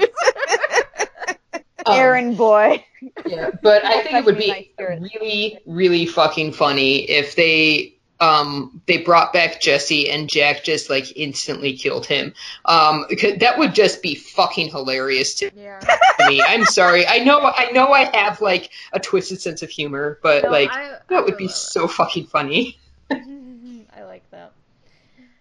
um, Aaron boy. Yeah, but I think it would be really, really fucking funny if they um they brought back Jesse and Jack just like instantly killed him. Um, that would just be fucking hilarious to Yeah. [LAUGHS] me. I'm sorry. I know, I know, I have like a twisted sense of humor, but No, like I- I that would be so fucking funny. [LAUGHS] [LAUGHS] I like that.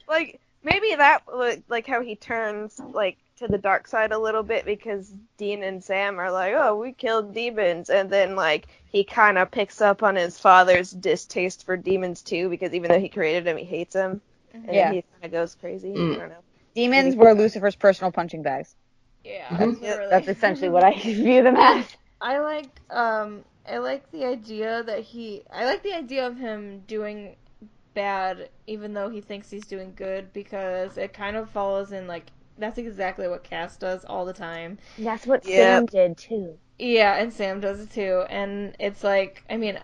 like maybe that like how he turns like to the dark side a little bit because Dean and Sam are like, oh, we killed demons, and then like he kind of picks up on his father's distaste for demons too because even though he created him, he hates him, and Yeah. then he kind of goes crazy. Mm. I don't know. Demons were Lucifer's personal punching bags. Yeah. Mhm. literally. That's essentially what I [LAUGHS] view them as. I like um I like the idea that he I like the idea of him doing bad even though he thinks he's doing good because it kind of follows in like that's exactly what Cass does all the time. That's what Yep. Sam did too. Yeah, and Sam does it too, and it's like I mean,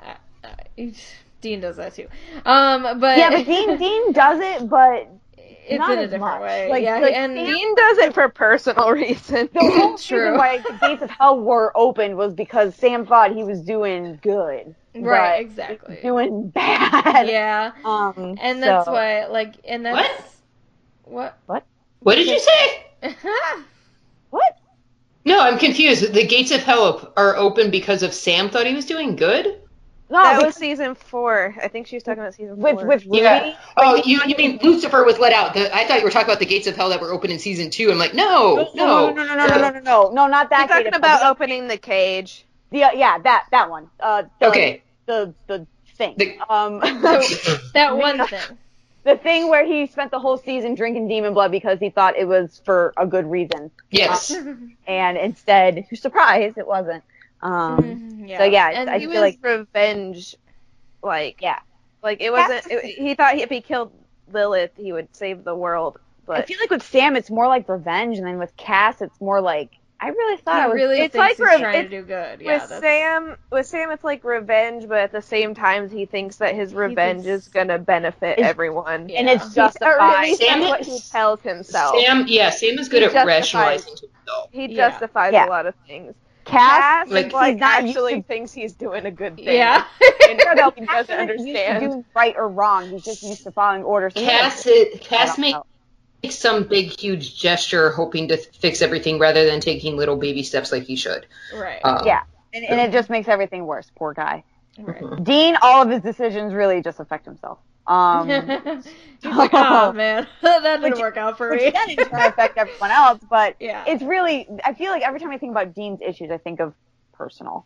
I, I, Dean does that too. Um, but Yeah, but Dean [LAUGHS] Dean does it, but it's not in a different much. way. Like- yeah, like and Dean does it for personal [LAUGHS] reasons. the whole [LAUGHS] True. reason why the gates of hell were opened was because Sam thought he was doing good, right, but exactly. doing bad. Yeah, Um, and that's so- why like and that's what What did you say? [LAUGHS] What? No, I'm confused. The gates of hell are open because of Sam thought he was doing good. No, that was season four. I think she was talking about season with four. with Ruby. Yeah. Oh, you you mean Lucifer was let out? The, I thought you were talking about the gates of hell that were open in season two. I'm like, no, no, no, no, no, no, no, no, no, no, not that You're talking about hell. opening the cage. The, uh, yeah, that that one. Uh, the, Okay. The the thing. The- um, [LAUGHS] [LAUGHS] that one thing. The thing where he spent the whole season drinking demon blood because he thought it was for a good reason, yes. [LAUGHS] and instead, surprise, it wasn't. Um, yeah. So yeah, and I he feel was like revenge, like yeah. like it wasn't. It, he thought if he killed Lilith, he would save the world. But I feel like with Sam, it's more like revenge, and then with Cass, it's more like I really thought he I was. really it's thinks like he's rev- trying to do good. Yeah, with that's, Sam, with Sam, it's like revenge, but at the same time, he thinks that his revenge thinks- is gonna benefit It's- everyone. Yeah. and it's Or at justified. least Sam that's what is- he tells himself. Sam, yeah, Sam is good He at justifies- rationalizing himself. he justifies Yeah. a lot of things. Cass, Cass, like, like, he's not actually to- thinks he's doing a good thing. yeah. [LAUGHS] and no, he doesn't isn't used to understand. right or wrong. He's just used to following orders. Cass, doesn't- is, I Cass don't makes some big, huge gesture, hoping to fix everything rather than taking little baby steps like he should. right. Um, Yeah, and, and it just makes everything worse. Poor guy. right. Dean, all of his decisions really just affect himself. Um, [LAUGHS] He's like, oh [LAUGHS] man, [LAUGHS] that didn't Which- work out for which me. then in turn affect everyone else. But yeah. it's really, I feel like every time I think about Dean's issues, I think of personal.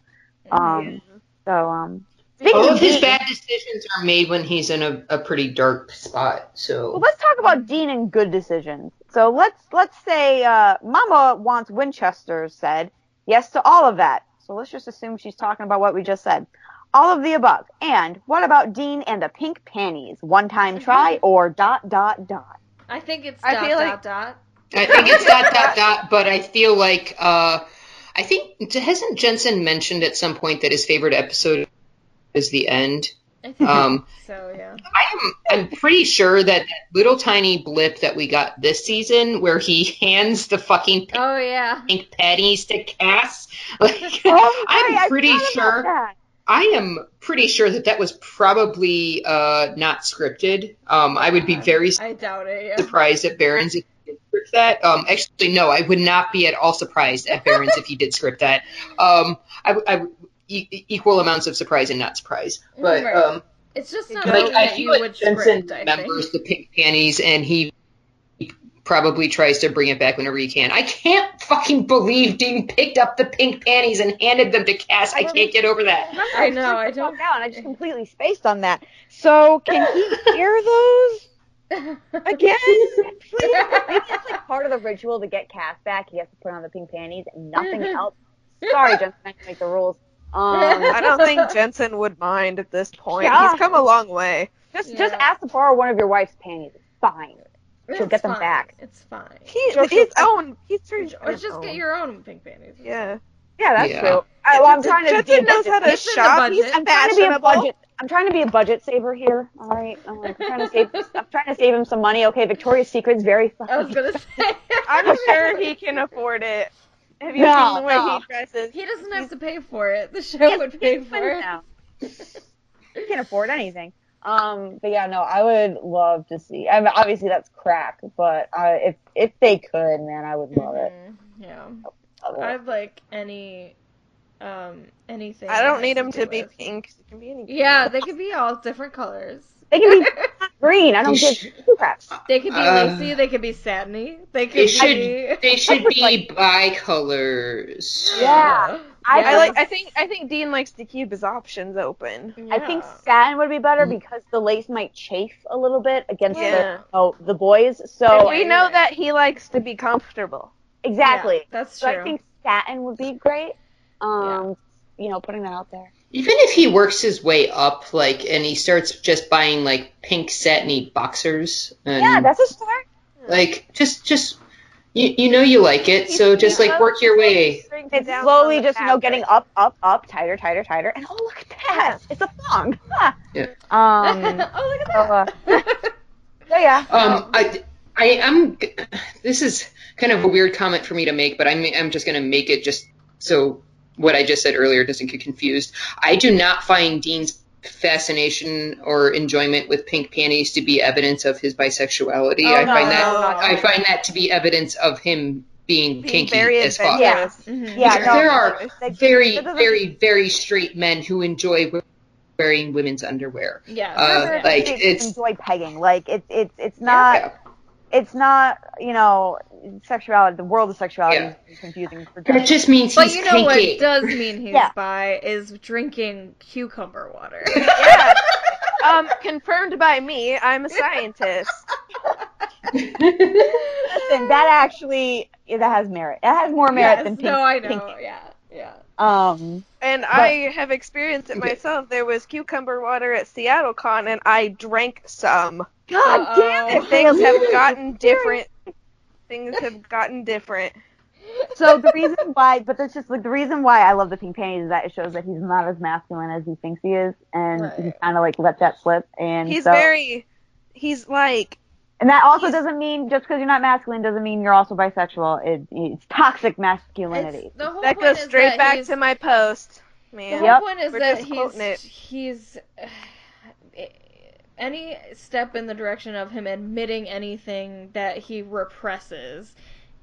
Um, so, um, speaking All of of his Dean, bad decisions are made when he's in a, a pretty dark spot. So well, let's talk about Dean and good decisions. So let's let's say uh, Mama wants Winchester said yes to all of that. So let's just assume she's talking about what we just said. All of the above. And what about Dean and the pink panties? One time try or dot dot dot. I think it's I dot feel dot like- dot. I think it's dot dot dot, but I feel like uh, I think hasn't Jensen mentioned at some point that his favorite episode is the end. I think Um, so. Yeah. I am I'm pretty sure that that little tiny blip that we got this season where he [LAUGHS] hands the fucking Oh yeah. pink patties to Cass. [LAUGHS] Like, [LAUGHS] Oh, I'm right, pretty sure. that. I am pretty sure that that was probably uh, not scripted. Um, I would be very I doubt it. Yeah. surprised at Berens if he did script that. Um, actually, no, I would not be at all surprised at Berens if he did script that. Um, I, I e- equal amounts of surprise and not surprise. But Right. um, It's just not Like, something I that you feel would like Jensen script, I remembers the pink panties, and he probably tries to bring it back whenever he can. I can't fucking believe Dean picked up the pink panties and handed them to Cass. I can't get over that. I know, I the don't- Down. I just completely spaced on that. So can he hear those [LAUGHS] again? Please. Maybe that's like part of the ritual to get Cass back. He has to put on the pink panties and nothing [LAUGHS] else. Sorry, Jensen, I make the rules. Um, I don't think [LAUGHS] Jensen would mind at this point. Yeah. He's come a long way. just just ask to borrow one of your wife's panties. It's fine. She'll It's get them fine. back. It's fine. He, Sure, his own. He's Or, his or just own. get your own pink panties. Yeah. Yeah, that's Yeah. true. I, well, I'm trying to be a Jensen knows how budget- to This is shop. He's budget. I'm trying to be a budget. I'm trying to be a budget saver here. All right, I'm, like, I'm trying to save. I'm trying to save him some money. Okay, Victoria's Secret's very I was gonna say. I'm sure he can afford it. Have you No, seen the way no. he dresses? He doesn't have to pay for it. The show Yes, would pay for it. now. [LAUGHS] He can't afford anything. Um, but yeah, no, I would love to see. I mean, obviously that's crack, but I, if if they could, man, I would love it. Mhm, Yeah. Love it. I'd like any, um, anything. I don't need them do to be with- pink. It can be any. Yeah, they could be all different colors. They can be [LAUGHS] green. I don't give two craps. They could be Uh, lacy. They could be satiny. They could They be. should they should be bicolors. Yeah. I Yeah. I like. I think. I think Dean likes to keep his options open. I think satin would be better Mm. because the lace might chafe a little bit against Yeah. the oh the boys. And So we know that he likes to be comfortable. exactly. Yeah, that's So. I think satin would be great. Um, you know, putting that out there. Even if he works his way up, like, and he starts just buying like pink satiny boxers, and Yeah, that's a start. like just just you you know you like it, so just like work your way. It's slowly just you know getting up, up, up, tighter, tighter, tighter, and oh look at that, it's a thong. Ah. [LAUGHS] Yeah. Um. [LAUGHS] oh, look so, uh, at that. [LAUGHS] so yeah. Um, I, I am. This is kind of a weird comment for me to make, but I'm I'm just going to make it just so what I just said earlier doesn't get confused. I do not find Dean's fascination or enjoyment with pink panties to be evidence of his bisexuality. Oh, I no, find no, that no, no. I find that to be evidence of him being, Being kinky very as fuck. adventurous. Mhm. Yeah, no, there are like, very, that doesn't- very, very straight men who enjoy wearing women's underwear. Yeah. Uh, like, it's- enjoy pegging. Like it's it's it's not Yeah. It's not you know sexuality. The world of sexuality Yeah. is confusing for That Jenny. just means he's But he's you know kinky. what does mean he's Yeah. bi is drinking cucumber water. Yeah. [LAUGHS] um, confirmed by me. I'm a scientist. Listen, that actually that has merit. That has more merit yes, than pink. no, I know. pink. Yeah, yeah. Um. And I have experienced it myself. There was cucumber water at Seattle Con, and I drank some. God Uh-oh. damn it! Things have gotten different. Things have gotten different. So the reason why, but that's just like the reason why I love the pink panties is that it shows that he's not as masculine as he thinks he is, and Right. he kind of like let that slip. And He's so, very. He's like. And that also he's- doesn't mean just because you're not masculine doesn't mean you're also bisexual. It, it's toxic masculinity. It's, the whole That point goes is straight that back to my post, The whole Yep. point is We're that just he's quoting it. he's eh, any step in the direction of him admitting anything that he represses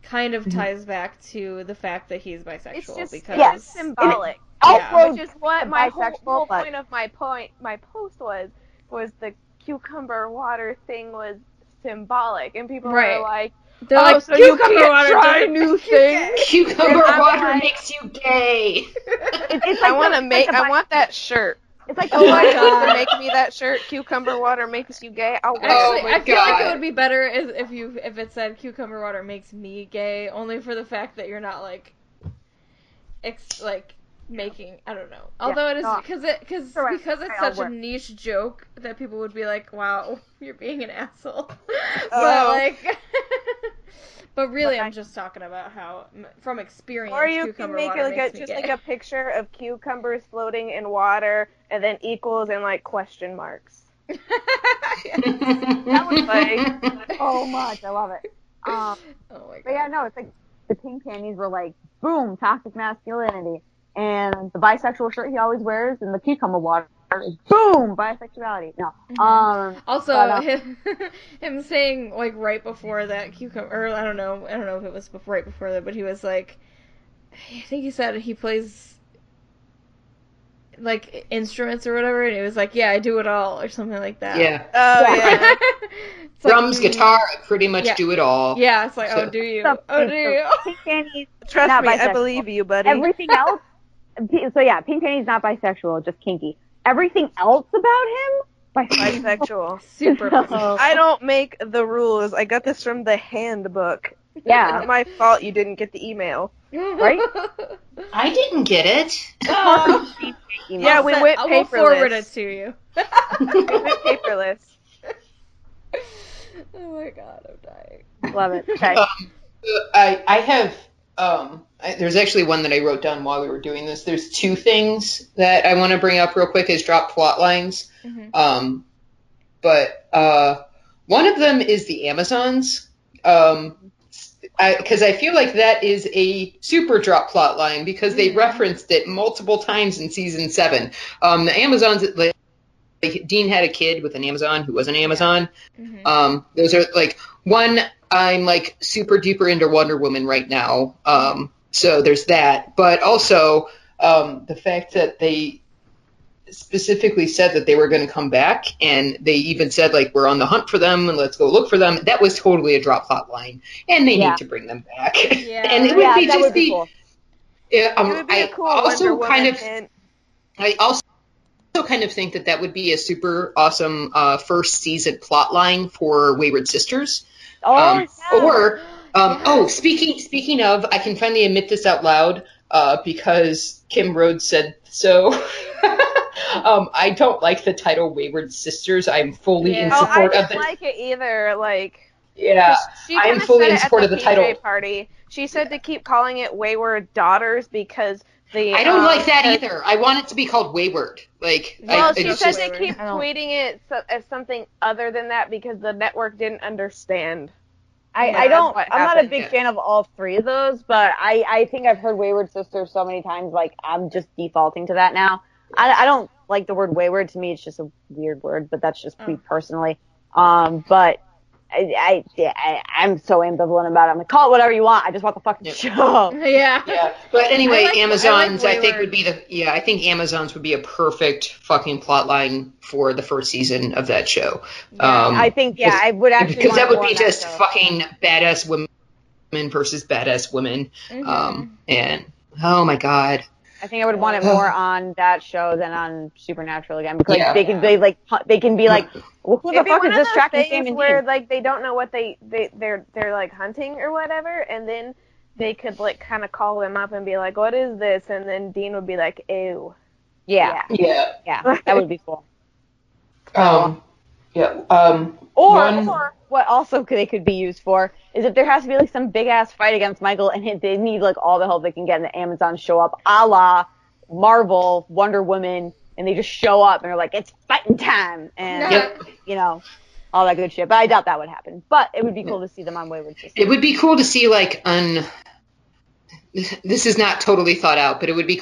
kind of mm-hmm. ties back to the fact that he's bisexual It's just because Yes. it's symbolic. Also, which is what my whole, bisexual, whole but- point of my point my post was was the cucumber water thing was symbolic. And people Right. were like they're oh like so you cucumber can't water try doesn't- new things. [LAUGHS] Cucumber I'm water like- makes you gay. It- [LAUGHS] it's I want to make like I want that shirt. It's like oh my the- god. make me that shirt. Cucumber water makes you gay. I'll wear Oh Actually, my I feel like it would be better if, if you if it said cucumber water makes me gay, only for the fact that you're not like, ex like making I don't know. Although it is because it because Correct. because it's I'll such a niche joke that people would be like, wow, [LAUGHS] you're being an asshole. [LAUGHS] but Oh. like, [LAUGHS] but really, But I- I'm just talking about how from experience, or you can make it like a, just like a picture of cucumbers floating in water and then equals and like question marks that was like so much. I love it. Um, oh my god. but yeah, no, it's like the pink panties were like boom, toxic masculinity, and the bisexual shirt he always wears and the cucumber water is boom, bisexuality. No, Mm-hmm. um, Also, But, uh, [LAUGHS] him, him saying like right before that cucumber, or I don't know, I don't know if it was before, right before that, but he was like, I think he said he plays like instruments or whatever, and it was like, yeah, I do it all or something like that. Yeah. Oh Yeah. yeah. [LAUGHS] It's like, Drums, mm, guitar, I pretty much Yeah. do it all. Yeah, it's like, So- oh, do you? Oh, do you? Trust Not me, I believe you, buddy. everything else. So yeah, pink panties not bisexual, just kinky. Everything else about him, bisexual. [LAUGHS] Bisexual. Super. So- I don't make the rules. I got this from the handbook. Yeah. It's my fault you didn't get the email. Right? I didn't get it. Oh. [LAUGHS] Yeah, we send- went I will forward it to you. [LAUGHS] We went paperless. oh my god, I'm dying. Love it. Okay. Um, I I have um I, there's actually one that I wrote down while we were doing this. There's two things that I want to bring up real quick as drop plot lines. Mhm. Um, but uh, one of them is the Amazons. Um, because I, feel like that is a super drop plot line because they Mhm. referenced it multiple times in season seven. Um, the Amazons, like, like Dean had a kid with an Amazon who was an Amazon. Mhm. Um, those are like one. I'm like super duper into Wonder Woman right now. Um, so there's that, but also um, the fact that they specifically said that they were going to come back, and they even said like we're on the hunt for them and let's go look for them. That was totally a drop plot line, and they Yeah. need to bring them back. [LAUGHS] Yeah. and it would yeah, be that just would be the. cool. Yeah, um, it would be I a cool also Wonder kind of hint. I also kind of think that that would be a super awesome uh, first season plot line for Wayward Sisters. Oh, Um, yeah. Or um, Yes. oh, speaking speaking of, I can finally admit this out loud uh, because Kim Rhodes said so. [LAUGHS] um, I don't like the title Wayward Sisters. I'm fully in Yeah. Oh, I support of didn't like it either. Like, yeah. she I am fully in support of the PJ title. Party. She said to keep calling it Wayward Daughters because the. I don't um, like that because- either. I want it to be called Wayward. Like, Well, I she just- said just- to keep tweeting it so, as something other than that because the network didn't understand. I, Yeah, I don't. I'm not a big Yeah. fan of all three of those, but I I think I've heard Wayward Sisters so many times. Like I'm just defaulting to that now. I I don't like the word wayward. To me, it's just a weird word, but that's just me Oh. personally. Um, but I I, I I'm so ambivalent about it. I'm like, call it whatever you want. I just want the fucking Yeah. show. [LAUGHS] [LAUGHS] yeah. Yeah, but anyway, I like- Amazons. I, like think would be the yeah. I think Amazons would be a perfect fucking plot line for the first season of that show. Um, I think yeah, I would actually because that would be on that just fucking badass women versus badass women. Mhm. Um, and oh my god, I think I would want it more [SIGHS] on that show than on Supernatural again because Yeah. they can be like they can be like, well, who the fuck is this those tracking things Sam and where Dean? like they don't know what they they they're they're like hunting or whatever, and then they could like kind of call them up and be like, "What is this?" And then Dean would be like, "Ew." Yeah, yeah, yeah, that would be cool. um, yeah, um, Or, One- or what also they could be used for is if there has to be like some big ass fight against Michael and they need like all the help they can get and the Amazon show up a la Marvel, Wonder Woman, and they just show up and they're like, it's fighting time and Yep. you know, all that good shit. But I doubt that would happen. But it would be cool to see them on Wayward Sisters. it would be cool to see like un. This is not totally thought out, but it would be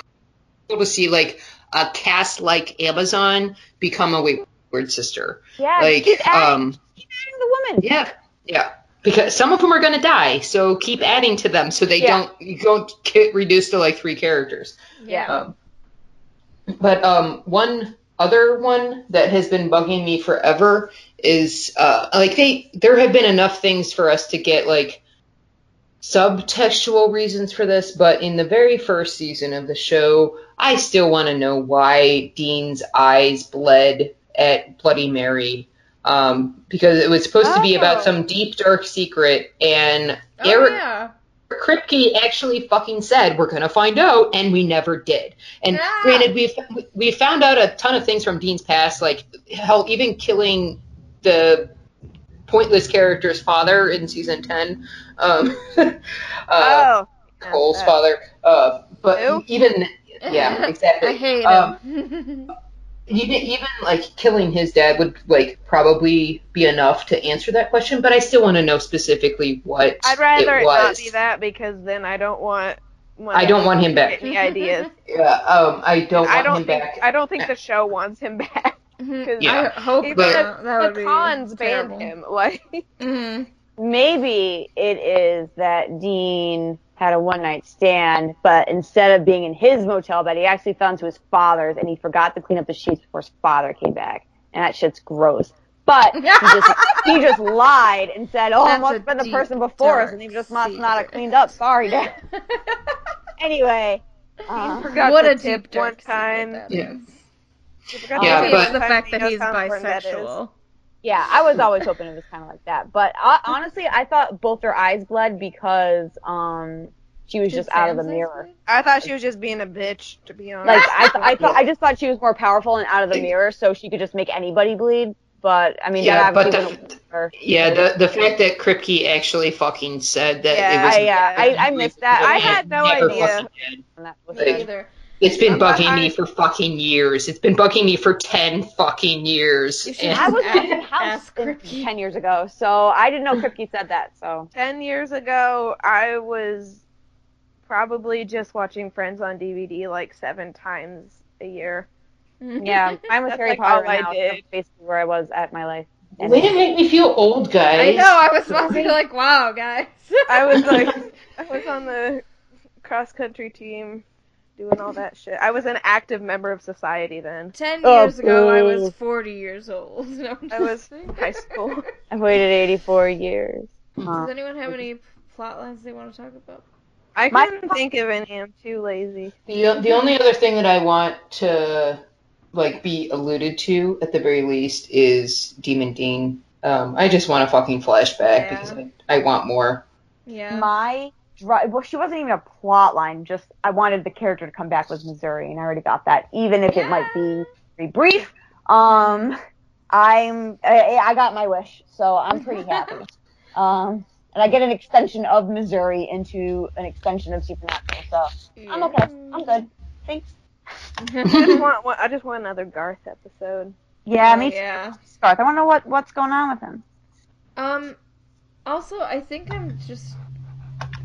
cool to see like a cast like Amazon become a Wayward Sister. Yeah, like, um, the woman. Yeah, yeah. Because some of them are going to die, so keep adding to them so they Yeah. don't you don't get reduced to like three characters. Yeah. Um, but um, one other one that has been bugging me forever is uh, like they there have been enough things for us to get like subtextual reasons for this, but in the very first season of the show, I still want to know why Dean's eyes bled at Bloody Mary. Um, because it was supposed to be about Oh. some deep dark secret, and Oh, Eric yeah. Kripke actually fucking said we're gonna find out, and we never did. And Ah. granted, we've we found out a ton of things from Dean's past, like hell, even killing the pointless character's father in season ten, um, [LAUGHS] uh, oh. Cole's Yeah, father. Uh, but Who? even yeah, [LAUGHS] exactly. I hate Um, him. [LAUGHS] even even like killing his dad would like probably be enough to answer that question, but I still want to know specifically what I'd rather it it not be that because then I don't want. I don't want him back. Any ideas? [LAUGHS] Yeah, um, I don't I don't him think back. I don't think the show wants him back. Mhm. Yeah. I hope Even not. the, that would the be cons banned terrible. him. [LAUGHS] Like Mhm. Maybe it is that Dean had a one night stand, but instead of being in his motel bed, he actually fell into his father's and he forgot to clean up the sheets before his father came back. And that shit's gross. But he just, [LAUGHS] he just lied and said, "Oh, That's it must have been the person before us, and he just must not have cleaned up. Sorry, Dad." [LAUGHS] anyway, uh, Forgot what to a tip deep dark one time. secret that Yeah. forgot Yeah, to but- the fact that he's how important bisexual. Yeah, I was always hoping it was kind of like that. But uh, honestly, I thought both her eyes bled because um she was just out of the mirror. I thought she was just being a bitch, to be honest. Like I, th- I [LAUGHS] thought, I just thought she was more powerful and out of the mirror, so she could just make anybody bleed. But I mean, Yeah, but the- her. Yeah, the the fact that Kripke actually fucking said that Yeah, it was. I, yeah, I, I missed that. I had no idea. fucking did. And that Me Like- either. It's been bugging behind- me for fucking years. It's been bugging me for ten fucking years. You I was Ask- in house ask in- Kripke. ten years ago, so I didn't know Kripke said that. So Ten years ago, I was probably just watching Friends on DVD like seven times a year. Mm-hmm. yeah, [LAUGHS] I was That's Harry like Potter I now. did. that's basically where I was at my life. And Way to make me feel old, guys. I know. I was supposed to be like, "Wow, guys." [LAUGHS] I was like, [LAUGHS] I was on the cross country team, doing all that shit. I was an active member of society then. Ten years ago, I was forty years old. [LAUGHS] No, I'm I just was high school. [LAUGHS] I've waited 84 years. Does anyone have any plot lines they want to talk about? I My- couldn't think of any. I'm too lazy. The the only other thing that I want to like be alluded to at the very least is Demon Dean. Um, I just want a fucking flashback Yeah. because I, I want more. Yeah. My drive. Well, she wasn't even a plot line. Just I wanted the character to come back with Missouri, and I already got that, even if it might be very brief. Um, I'm I, I got my wish, so I'm pretty [LAUGHS] happy. Um, and I get an extension of Missouri into an extension of Supernatural, so I'm okay. I'm good. Thanks. [LAUGHS] I just want, want- I just want another Garth episode. Yeah, Oh, me too. yeah. Garth. I want to know what what's going on with him. Um. Also, I think I'm just.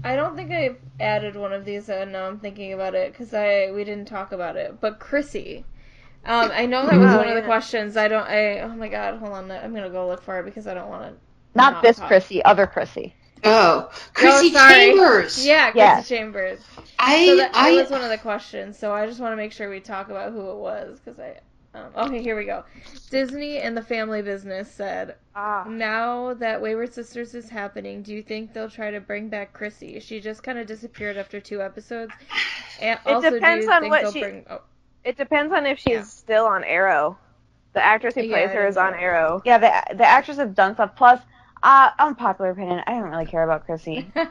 I don't think I added one of these, and now I'm thinking about it because I we didn't talk about it. But Chrissy, um, I know that was Oh, one of the questions. I don't. I oh my god, hold on. I'm gonna go look for it because I don't want to. Not, Not this talk. Chrissy, other Chrissy. Oh, Chrissy Oh. Chambers. Yeah, Chrissy Yes. Chambers. I So that, that I was one of the questions. So I just want to make sure we talk about who it was because I. Um, okay, here we go. Disney and the Family Business said, Ah, Now that Wayward Sisters is happening, do you think they'll try to bring back Chrissy? She just kind of disappeared after two episodes. And It also, depends do you on think what she- bring? Oh, it depends on if she's Yeah. still on Arrow. The actress who plays I her is on know. Arrow. Yeah, the the actors have done stuff. Plus, uh, unpopular opinion, I don't really care about Chrissy. [LAUGHS] Uh,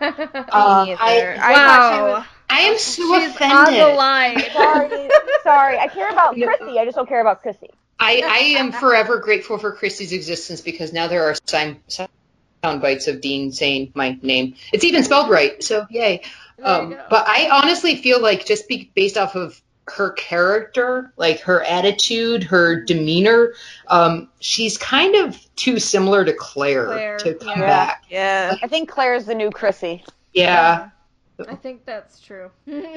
I- either. I thought she wow, was. I am so she's offended. on the line. sorry, [LAUGHS] sorry. I care about Chrissy. I just don't care about Chrissy. I, I am forever grateful for Christy's existence because now there are sound, sound bites of Dean saying my name. It's even spelled right, so yay. Um, but I honestly feel like just be, based off of her character, like her attitude, her demeanor, um, she's kind of too similar to Claire, Claire, to come yeah. back. Yeah. I think Claire's the new Chrissy. Yeah. I think that's true.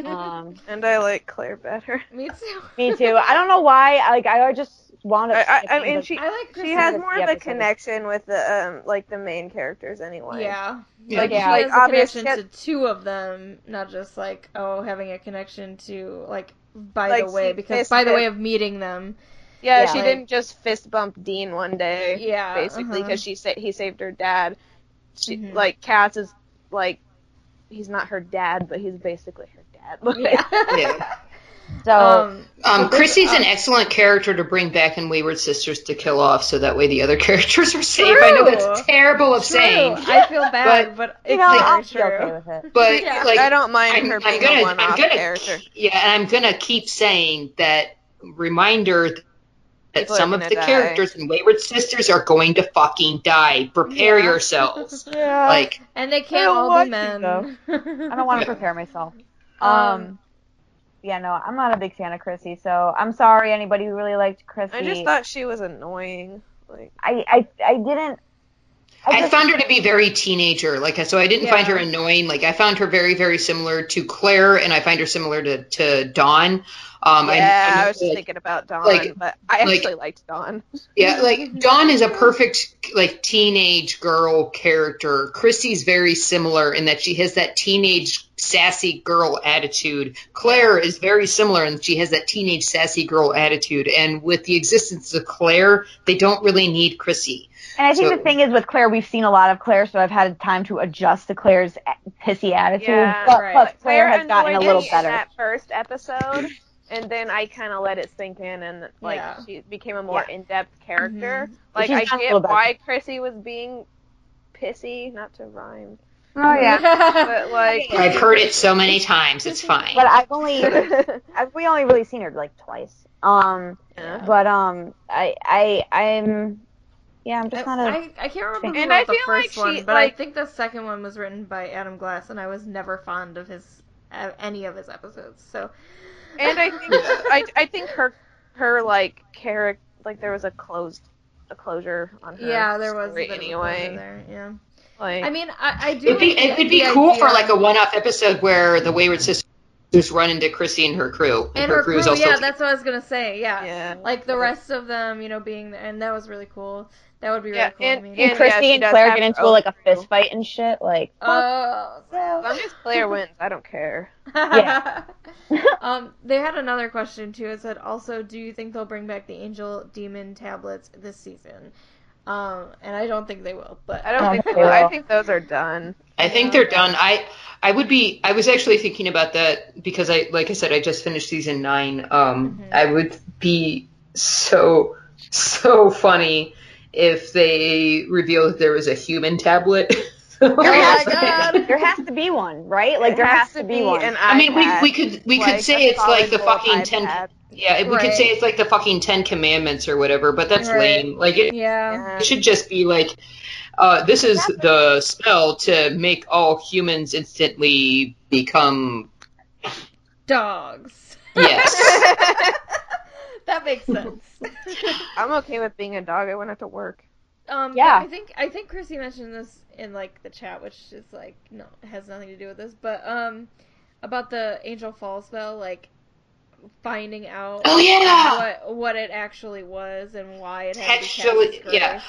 Um, [LAUGHS] And I like Claire better. [LAUGHS] Me too. me too. I don't know why. Like I just want up. I, I, I mean, she I like Chrissy. she has more of a episodes. connection with the um like the main characters anyway. Yeah. Yeah. Like, Yeah. she Like, has a obvious connection shit- to two of them, not just like oh having a connection to like by Like, the way because fist by the way of meeting them. Yeah, Yeah. she Like- didn't just fist bump Dean one day. Yeah, basically uh-huh. because she sa- he saved her dad. She Mhm. like Cass is like he's not her dad, but he's basically her dad. Yeah. [LAUGHS] Yeah. so Um, Um, So this- Chrissy's an uh, excellent character to bring back in Wayward Sisters to kill off, so that way the other [LAUGHS] characters are safe. I know that's terrible of true. saying, [LAUGHS] I feel bad, but, you it's know, very I'll true. okay with it. but Yeah. like I don't mind I'm, her I'm being gonna, a I'm one-off gonna, character. yeah, and I'm gonna keep saying that reminder that People some of the die. characters in Wayward Sisters are going to fucking die. Prepare Yeah. yourselves. [LAUGHS] Yeah. Like, And they I can't all want be men. though. [LAUGHS] I don't want to prepare myself. Um, Um, yeah, no, I'm not a big fan of Chrissy, so I'm sorry anybody who really liked Chrissy. I just thought she was annoying. Like I, I, I didn't. I just- found her to be very teenager. Like, so I didn't find her annoying. Like, I found her very, very similar to Claire, and I find her similar to to Dawn. Um, I- yeah, I, I, know was just that- thinking about Dawn, like- but I like- actually liked Dawn. Yeah, like Dawn is a perfect like teenage girl character. Chrissy's very similar in that she has that teenage sassy girl attitude. Claire is very similar, and she has that teenage sassy girl attitude. And with the existence of Claire, they don't really need Chrissy. And I think So- the thing is with Claire, we've seen a lot of Claire, so I've had time to adjust to Claire's pissy attitude. Yeah, but right. plus Claire has gotten a me little in better. that first episode, and then I kind of let it sink in, and like Yeah. she became a more Yeah. in-depth character. Like She's I get why Chrissy was being pissy, not to rhyme, Oh yeah. [LAUGHS] but like. I've heard it so many times, it's fine. But I've only [LAUGHS] I've, we only really seen her like twice. Um, Yeah. but um, I I I'm yeah, I'm just kind of I, I can't remember who And wrote I the feel like first one, she, but like- I think the second one was written by Adam Glass, and I was never fond of his uh, any of his episodes. So and I think [LAUGHS] I, I think her her like character like there was a closed a closure on her. yeah, there was story bit of a anyway. there. Yeah, Like I mean, I, I do. It'd be, like it would the be cool for like a one-off episode where the Wayward Sisters run into Chrissy and her crew, and her crew. is also Yeah, that's what I was gonna say. Yeah, yeah. like the rest of them, you know, being there, and that was really cool. That would be really Yeah, cool. and- to me. and yeah, and Claire get into like a crew. fist fight and shit. Like Oh, As long as Claire wins, I don't care. Yeah. [LAUGHS] [LAUGHS] um, they had another question too. It said, also, do you think they'll bring back the angel demon tablets this season? Um, and I don't think they will, but I don't Oh, think they so. I think those are done. I think they're done. I I would be. I was actually thinking about that because I, like I said, I just finished season nine. Um, Mhm. I would be so so funny if they revealed that there was a human tablet. [LAUGHS] [LAUGHS] there Oh has, my God. to, there has to be one, right? Like It there has, to be, one. an I mean, we we could we like could say it's like the solid gold fucking ten. iPad. Yeah, we could say it's like the fucking Ten Commandments or whatever, but that's Right. lame. Like it, yeah. Yeah. it should just be like, uh, this is the spell to make all humans instantly become Dogs. yes. [LAUGHS] that makes sense. [LAUGHS] I'm okay with being a dog. I went out to work. Um, Yeah. I think I think Chrissy mentioned this in like the chat, which is like no, has nothing to do with this, but um, about the Angel Fall spell, like finding out. Oh, yeah! What what it actually was and why it had to be cast Actually, yeah.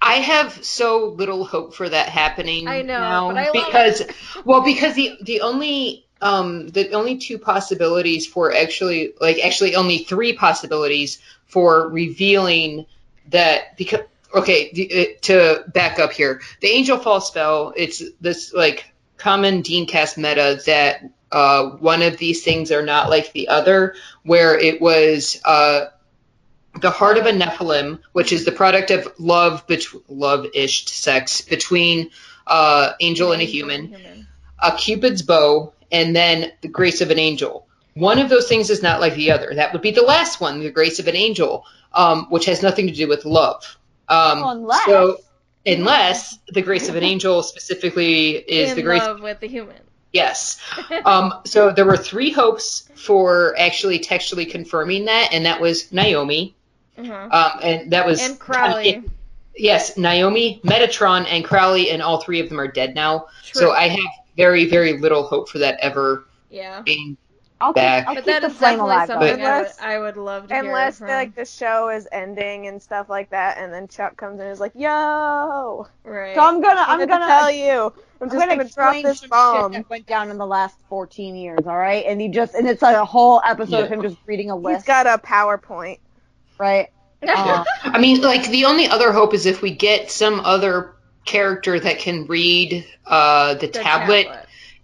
I have so little hope for that happening I know, I because [LAUGHS] well because the the only um the only two possibilities for actually like actually only three possibilities for revealing that because okay uh, to back up here the angel fall spell it's this like common Dean Cass meta that uh one of these things are not like the other where it was uh the heart of a Nephilim, which is the product of love, bet- love-ish sex between uh, angel and a human, a Cupid's bow, and then the grace of an angel. One of those things is not like the other. That would be the last one, the grace of an angel, um, which has nothing to do with love. Um, Well, unless- so, unless the grace of an [LAUGHS] angel specifically is the grace, love with the human. yes. [LAUGHS] Um, so there were three hopes for actually textually confirming that, and that was Naomi, uh-huh. um, and that was And Crowley. Yes, Naomi, Metatron, and Crowley, and all three of them are dead now. True. So I have very, very little hope for that ever yeah. being. I'll back. keep, I'll But keep that the is flame alive. something though. I would, Unless- I would love to Unless hear the, from. like the show is ending and stuff like that, and then Chuck comes in and is like, "Yo, right. So I'm gonna I'm I'm gonna gonna tell you, I'm I'm just gonna, gonna, drop this some bomb." shit that went down in the last 14 years, all right? And he just and it's like a whole episode of him just reading a list. He's got a PowerPoint. right? [LAUGHS] Uh, I mean, like the only other hope is if we get some other character that can read uh, the, The tablet,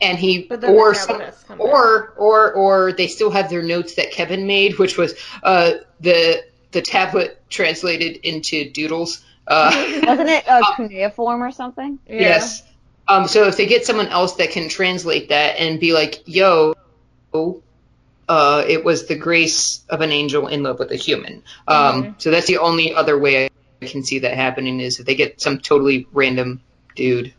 and he But then the or some, has to come back. or or or they still have their notes that Kevin made, which was uh, the the tablet translated into doodles. Uh, [LAUGHS] wasn't it a [LAUGHS] cuneiform or something? Yeah. Yes. Um, so if they get someone else that can translate that and be like, yo, uh, it was the grace of an angel in love with a human. Um, Mhm. So that's the only other way I can see that happening is if they get some totally random dude.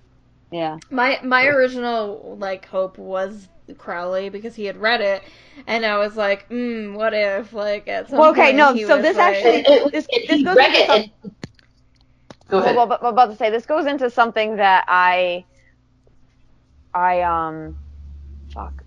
Yeah. My my original like hope was Crowley because he had read it, and I was like, mm, what if like at some Well, okay, point no, he so was this like- actually- This- And this goes into it and- Go ahead. Well, well, I'm about to say this goes into something that I, I um, fuck.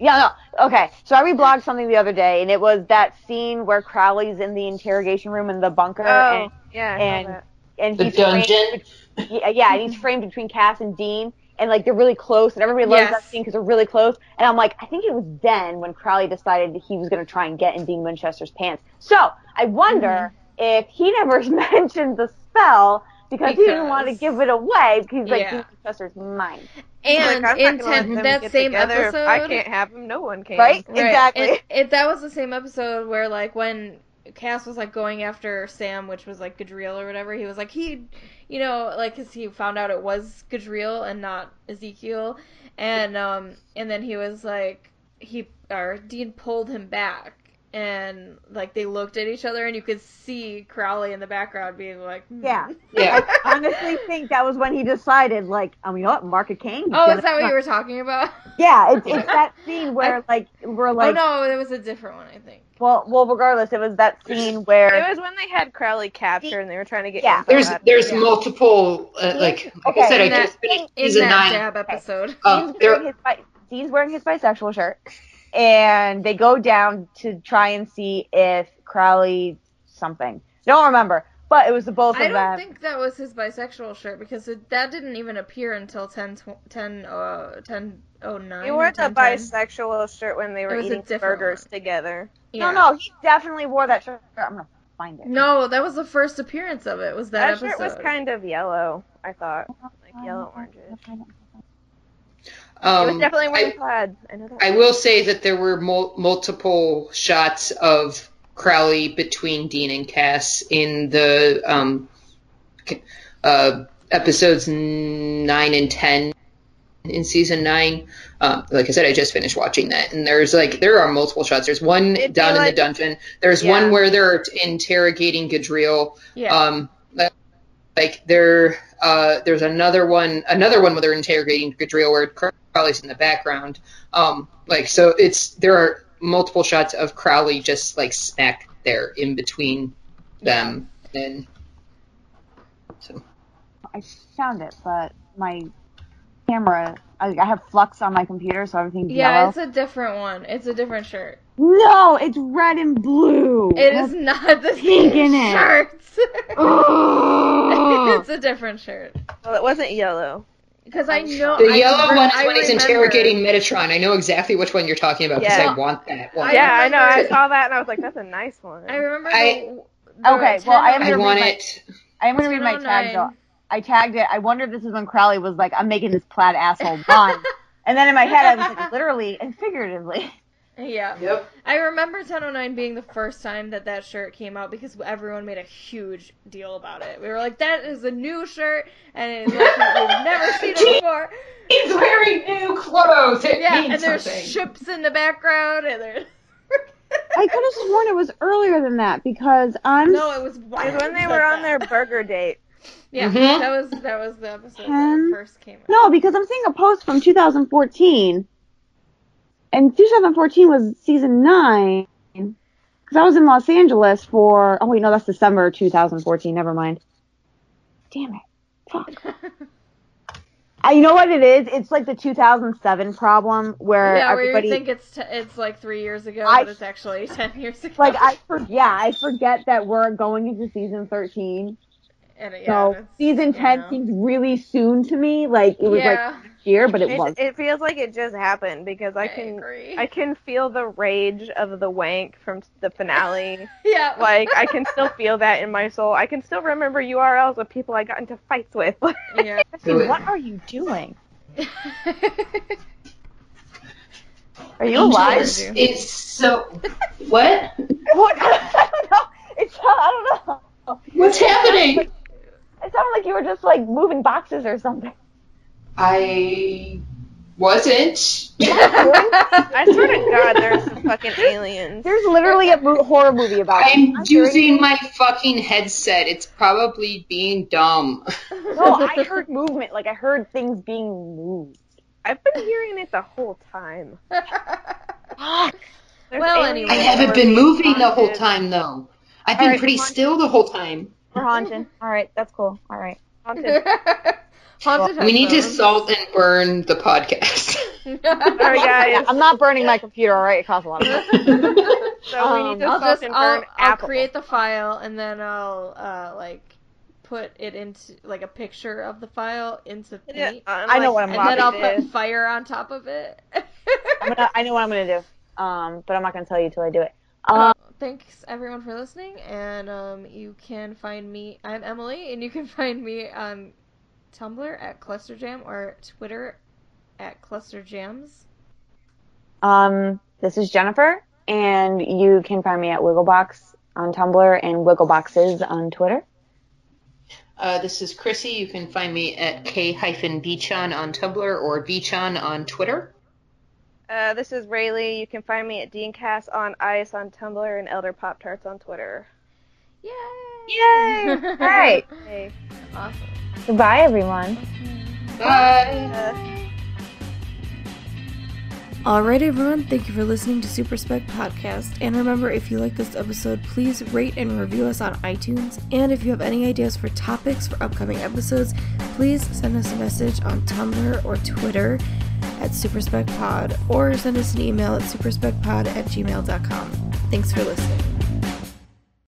Yeah, no. Okay, so I reblogged something the other day, and it was that scene where Crowley's in the interrogation room in the bunker, Oh, yeah, I saw and- that. And and the he's dungeon. framed, yeah, yeah, and he's framed between Cass and Dean. and like they're really close, and everybody loves Yes. that scene because they're really close. And I'm like, I think it was then when Crowley decided that he was going to try and get in Dean Winchester's pants. So I wonder mm-hmm. if he never [LAUGHS] mentioned the spell because, he didn't want to give it away because he's like Yeah. Dean Winchester's mine, And like, in not gonna let ten, that same together. episode, If I can't have him. No one can. right? Right. Exactly. And it, that was the same episode where like when Cass was like going after Sam, which was like Gadriel or whatever. He was like he, you know, like because he found out it was Gadriel and not Ezekiel, and um and then he was like he or Dean pulled him back. And like they looked at each other, and you could see Crowley in the background being like, hmm. Yeah. [LAUGHS] Yeah. I honestly think that was when he decided, like, um, you know what, Mark a King. Oh, is that what you were talking about? [LAUGHS] Yeah, it's, it's [LAUGHS] that scene where like we're oh like, no, it was a different one, I think. well, well, regardless, it was that scene where It was when they had Crowley captured and they were trying to get. Yeah. There's there's him. multiple uh, like like I Okay, said I in that- just finished In season that nine. Dabb episode. Uh, Dean's, there, wearing his bi- Dean's wearing his bisexual shirt, and they go down to try and see if Crowley something. Don't remember, but it was the both I of don't them. think that was his bisexual shirt because it, that didn't even appear until 10, tw- 10, uh, 10 oh, 09 He or wore the 10, 10. bisexual shirt when they were eating burgers one. together. Yeah. No, no, he definitely wore that shirt. I'm gonna find it. No, that was the first appearance of it. Was that, That, episode? shirt was kind of yellow. I thought, like yellow oranges. It was um, definitely wearing I, plaid. I know that. I will say that there were mul- multiple shots of Crowley between Dean and Cass in the um, uh, episodes nine and ten in season nine. Um, like I said, I just finished watching that, and there's like there are multiple shots. There's one It'd down in like- the dungeon. There's Yeah. one where they're interrogating Gadriel. yeah. Um, like, there, uh, there's another one, another one where they're interrogating Gadriel where Crowley's in the background. Um, like so, it's there are multiple shots of Crowley just like smack there in between them, and so I found it, but my camera, I, I have flux on my computer, so everything's yeah, yellow. it's a different one. It's a different shirt. No, it's red and blue. It is not the pink same in it. shirt. Ugh. [LAUGHS] it's a different shirt. well, it wasn't yellow. Because I know the I yellow re- one is I when he's interrogating Metatron. I know exactly which one you're talking about because Yeah. I want that one. Yeah, I know. I saw that and I was like, "That's a nice one." I remember. I- the, the Okay, well, I am I gonna want read my- it. I am gonna read my tag though. Oh I tagged it. I wonder if this is when Crowley was like, "I'm making this plaid asshole blonde," [LAUGHS] and then in my head I was like, literally and figuratively. Yeah. Yep. I remember 1009 being the first time that that shirt came out because everyone made a huge deal about it. We were like, that is a new shirt, and it's like, we've never [LAUGHS] seen it before. He's wearing new clothes. It Yeah, means and there's something. ships in the background, and there's. [LAUGHS] I could have sworn it was earlier than that because I'm no, it was when they were on their burger date. Yeah, Mhm. that was that was the episode Ten. that first came out. no because I'm seeing a post from 2014, and 2014 was season nine because I was in Los Angeles for. Oh wait, no, that's December 2014. Never mind. Damn it. Fuck. [LAUGHS] I, you know what it is? It's like the 2007 problem where yeah, where you think it's t- it's like three years ago, I- but it's actually [LAUGHS] ten years ago. like I for, yeah, I forget that we're going into season 13. And, yeah, So it's- season you 10 know. seems really soon to me. Like it was like yeah, next year, but it, It, was. it feels like it just happened because I I can agree. I can feel the rage of the wank from the finale. [LAUGHS] yeah, like I can still feel that in my soul. I can still remember URLs of people I got into fights with. [LAUGHS] yeah. what are you doing? [LAUGHS] Are you Angel alive? is, is so. What? What? I don't know. It's I don't know. What's happening? It sounded like you were just like moving boxes or something. I wasn't. [LAUGHS] I swear to [LAUGHS] God, there's some fucking aliens. There's literally a mo- horror movie about it. I'm not hearing using you. my fucking headset. It's probably being dumb. [LAUGHS] No, I heard movement. Like I heard things being moved. I've been hearing it the whole time. There's Well, anyway. I haven't been moving the whole time though. I've been Alright, pretty still the whole time. We're haunted. All right, that's cool. All right. haunted. [LAUGHS] Haunted We need to salt and burn the podcast. [LAUGHS] Sorry, guys. I'm not burning my computer. All right, it costs a lot of money. [LAUGHS] So we Um, need to I'll salt just and I'll, I'll create the file and then I'll uh like put it into like a picture of the file into Yeah, Paint, I know what I'm and then I'll put is. fire on top of it. I'm gonna, I know what I'm gonna do. Um, but I'm not gonna tell you till I do it. Um, Thanks everyone for listening, and um, you can find me. I'm Emily, and you can [LAUGHS] find me on Tumblr at ClusterJam or Twitter at ClusterJams. um, this is Jennifer, and you can find me at Wigglebox on Tumblr and Wiggleboxes on Twitter. Uh, this is Chrissy. You can find me at k-beachon on Tumblr or beachon on Twitter. Uh, this is Rayleigh. You can find me at Deancast on Ice on Tumblr and Elder Pop Tarts on Twitter. Yay! Yay! [LAUGHS] Right. Hey. Awesome. Goodbye, everyone. Bye. Uh, Alright, everyone, thank you for listening to Super Spec Podcast. And remember, if you like this episode, please rate and review us on iTunes. And if you have any ideas for topics for upcoming episodes, please send us a message on Tumblr or Twitter at SuperSpecPod or send us an email at superspecpod at gmail.com. Thanks for listening.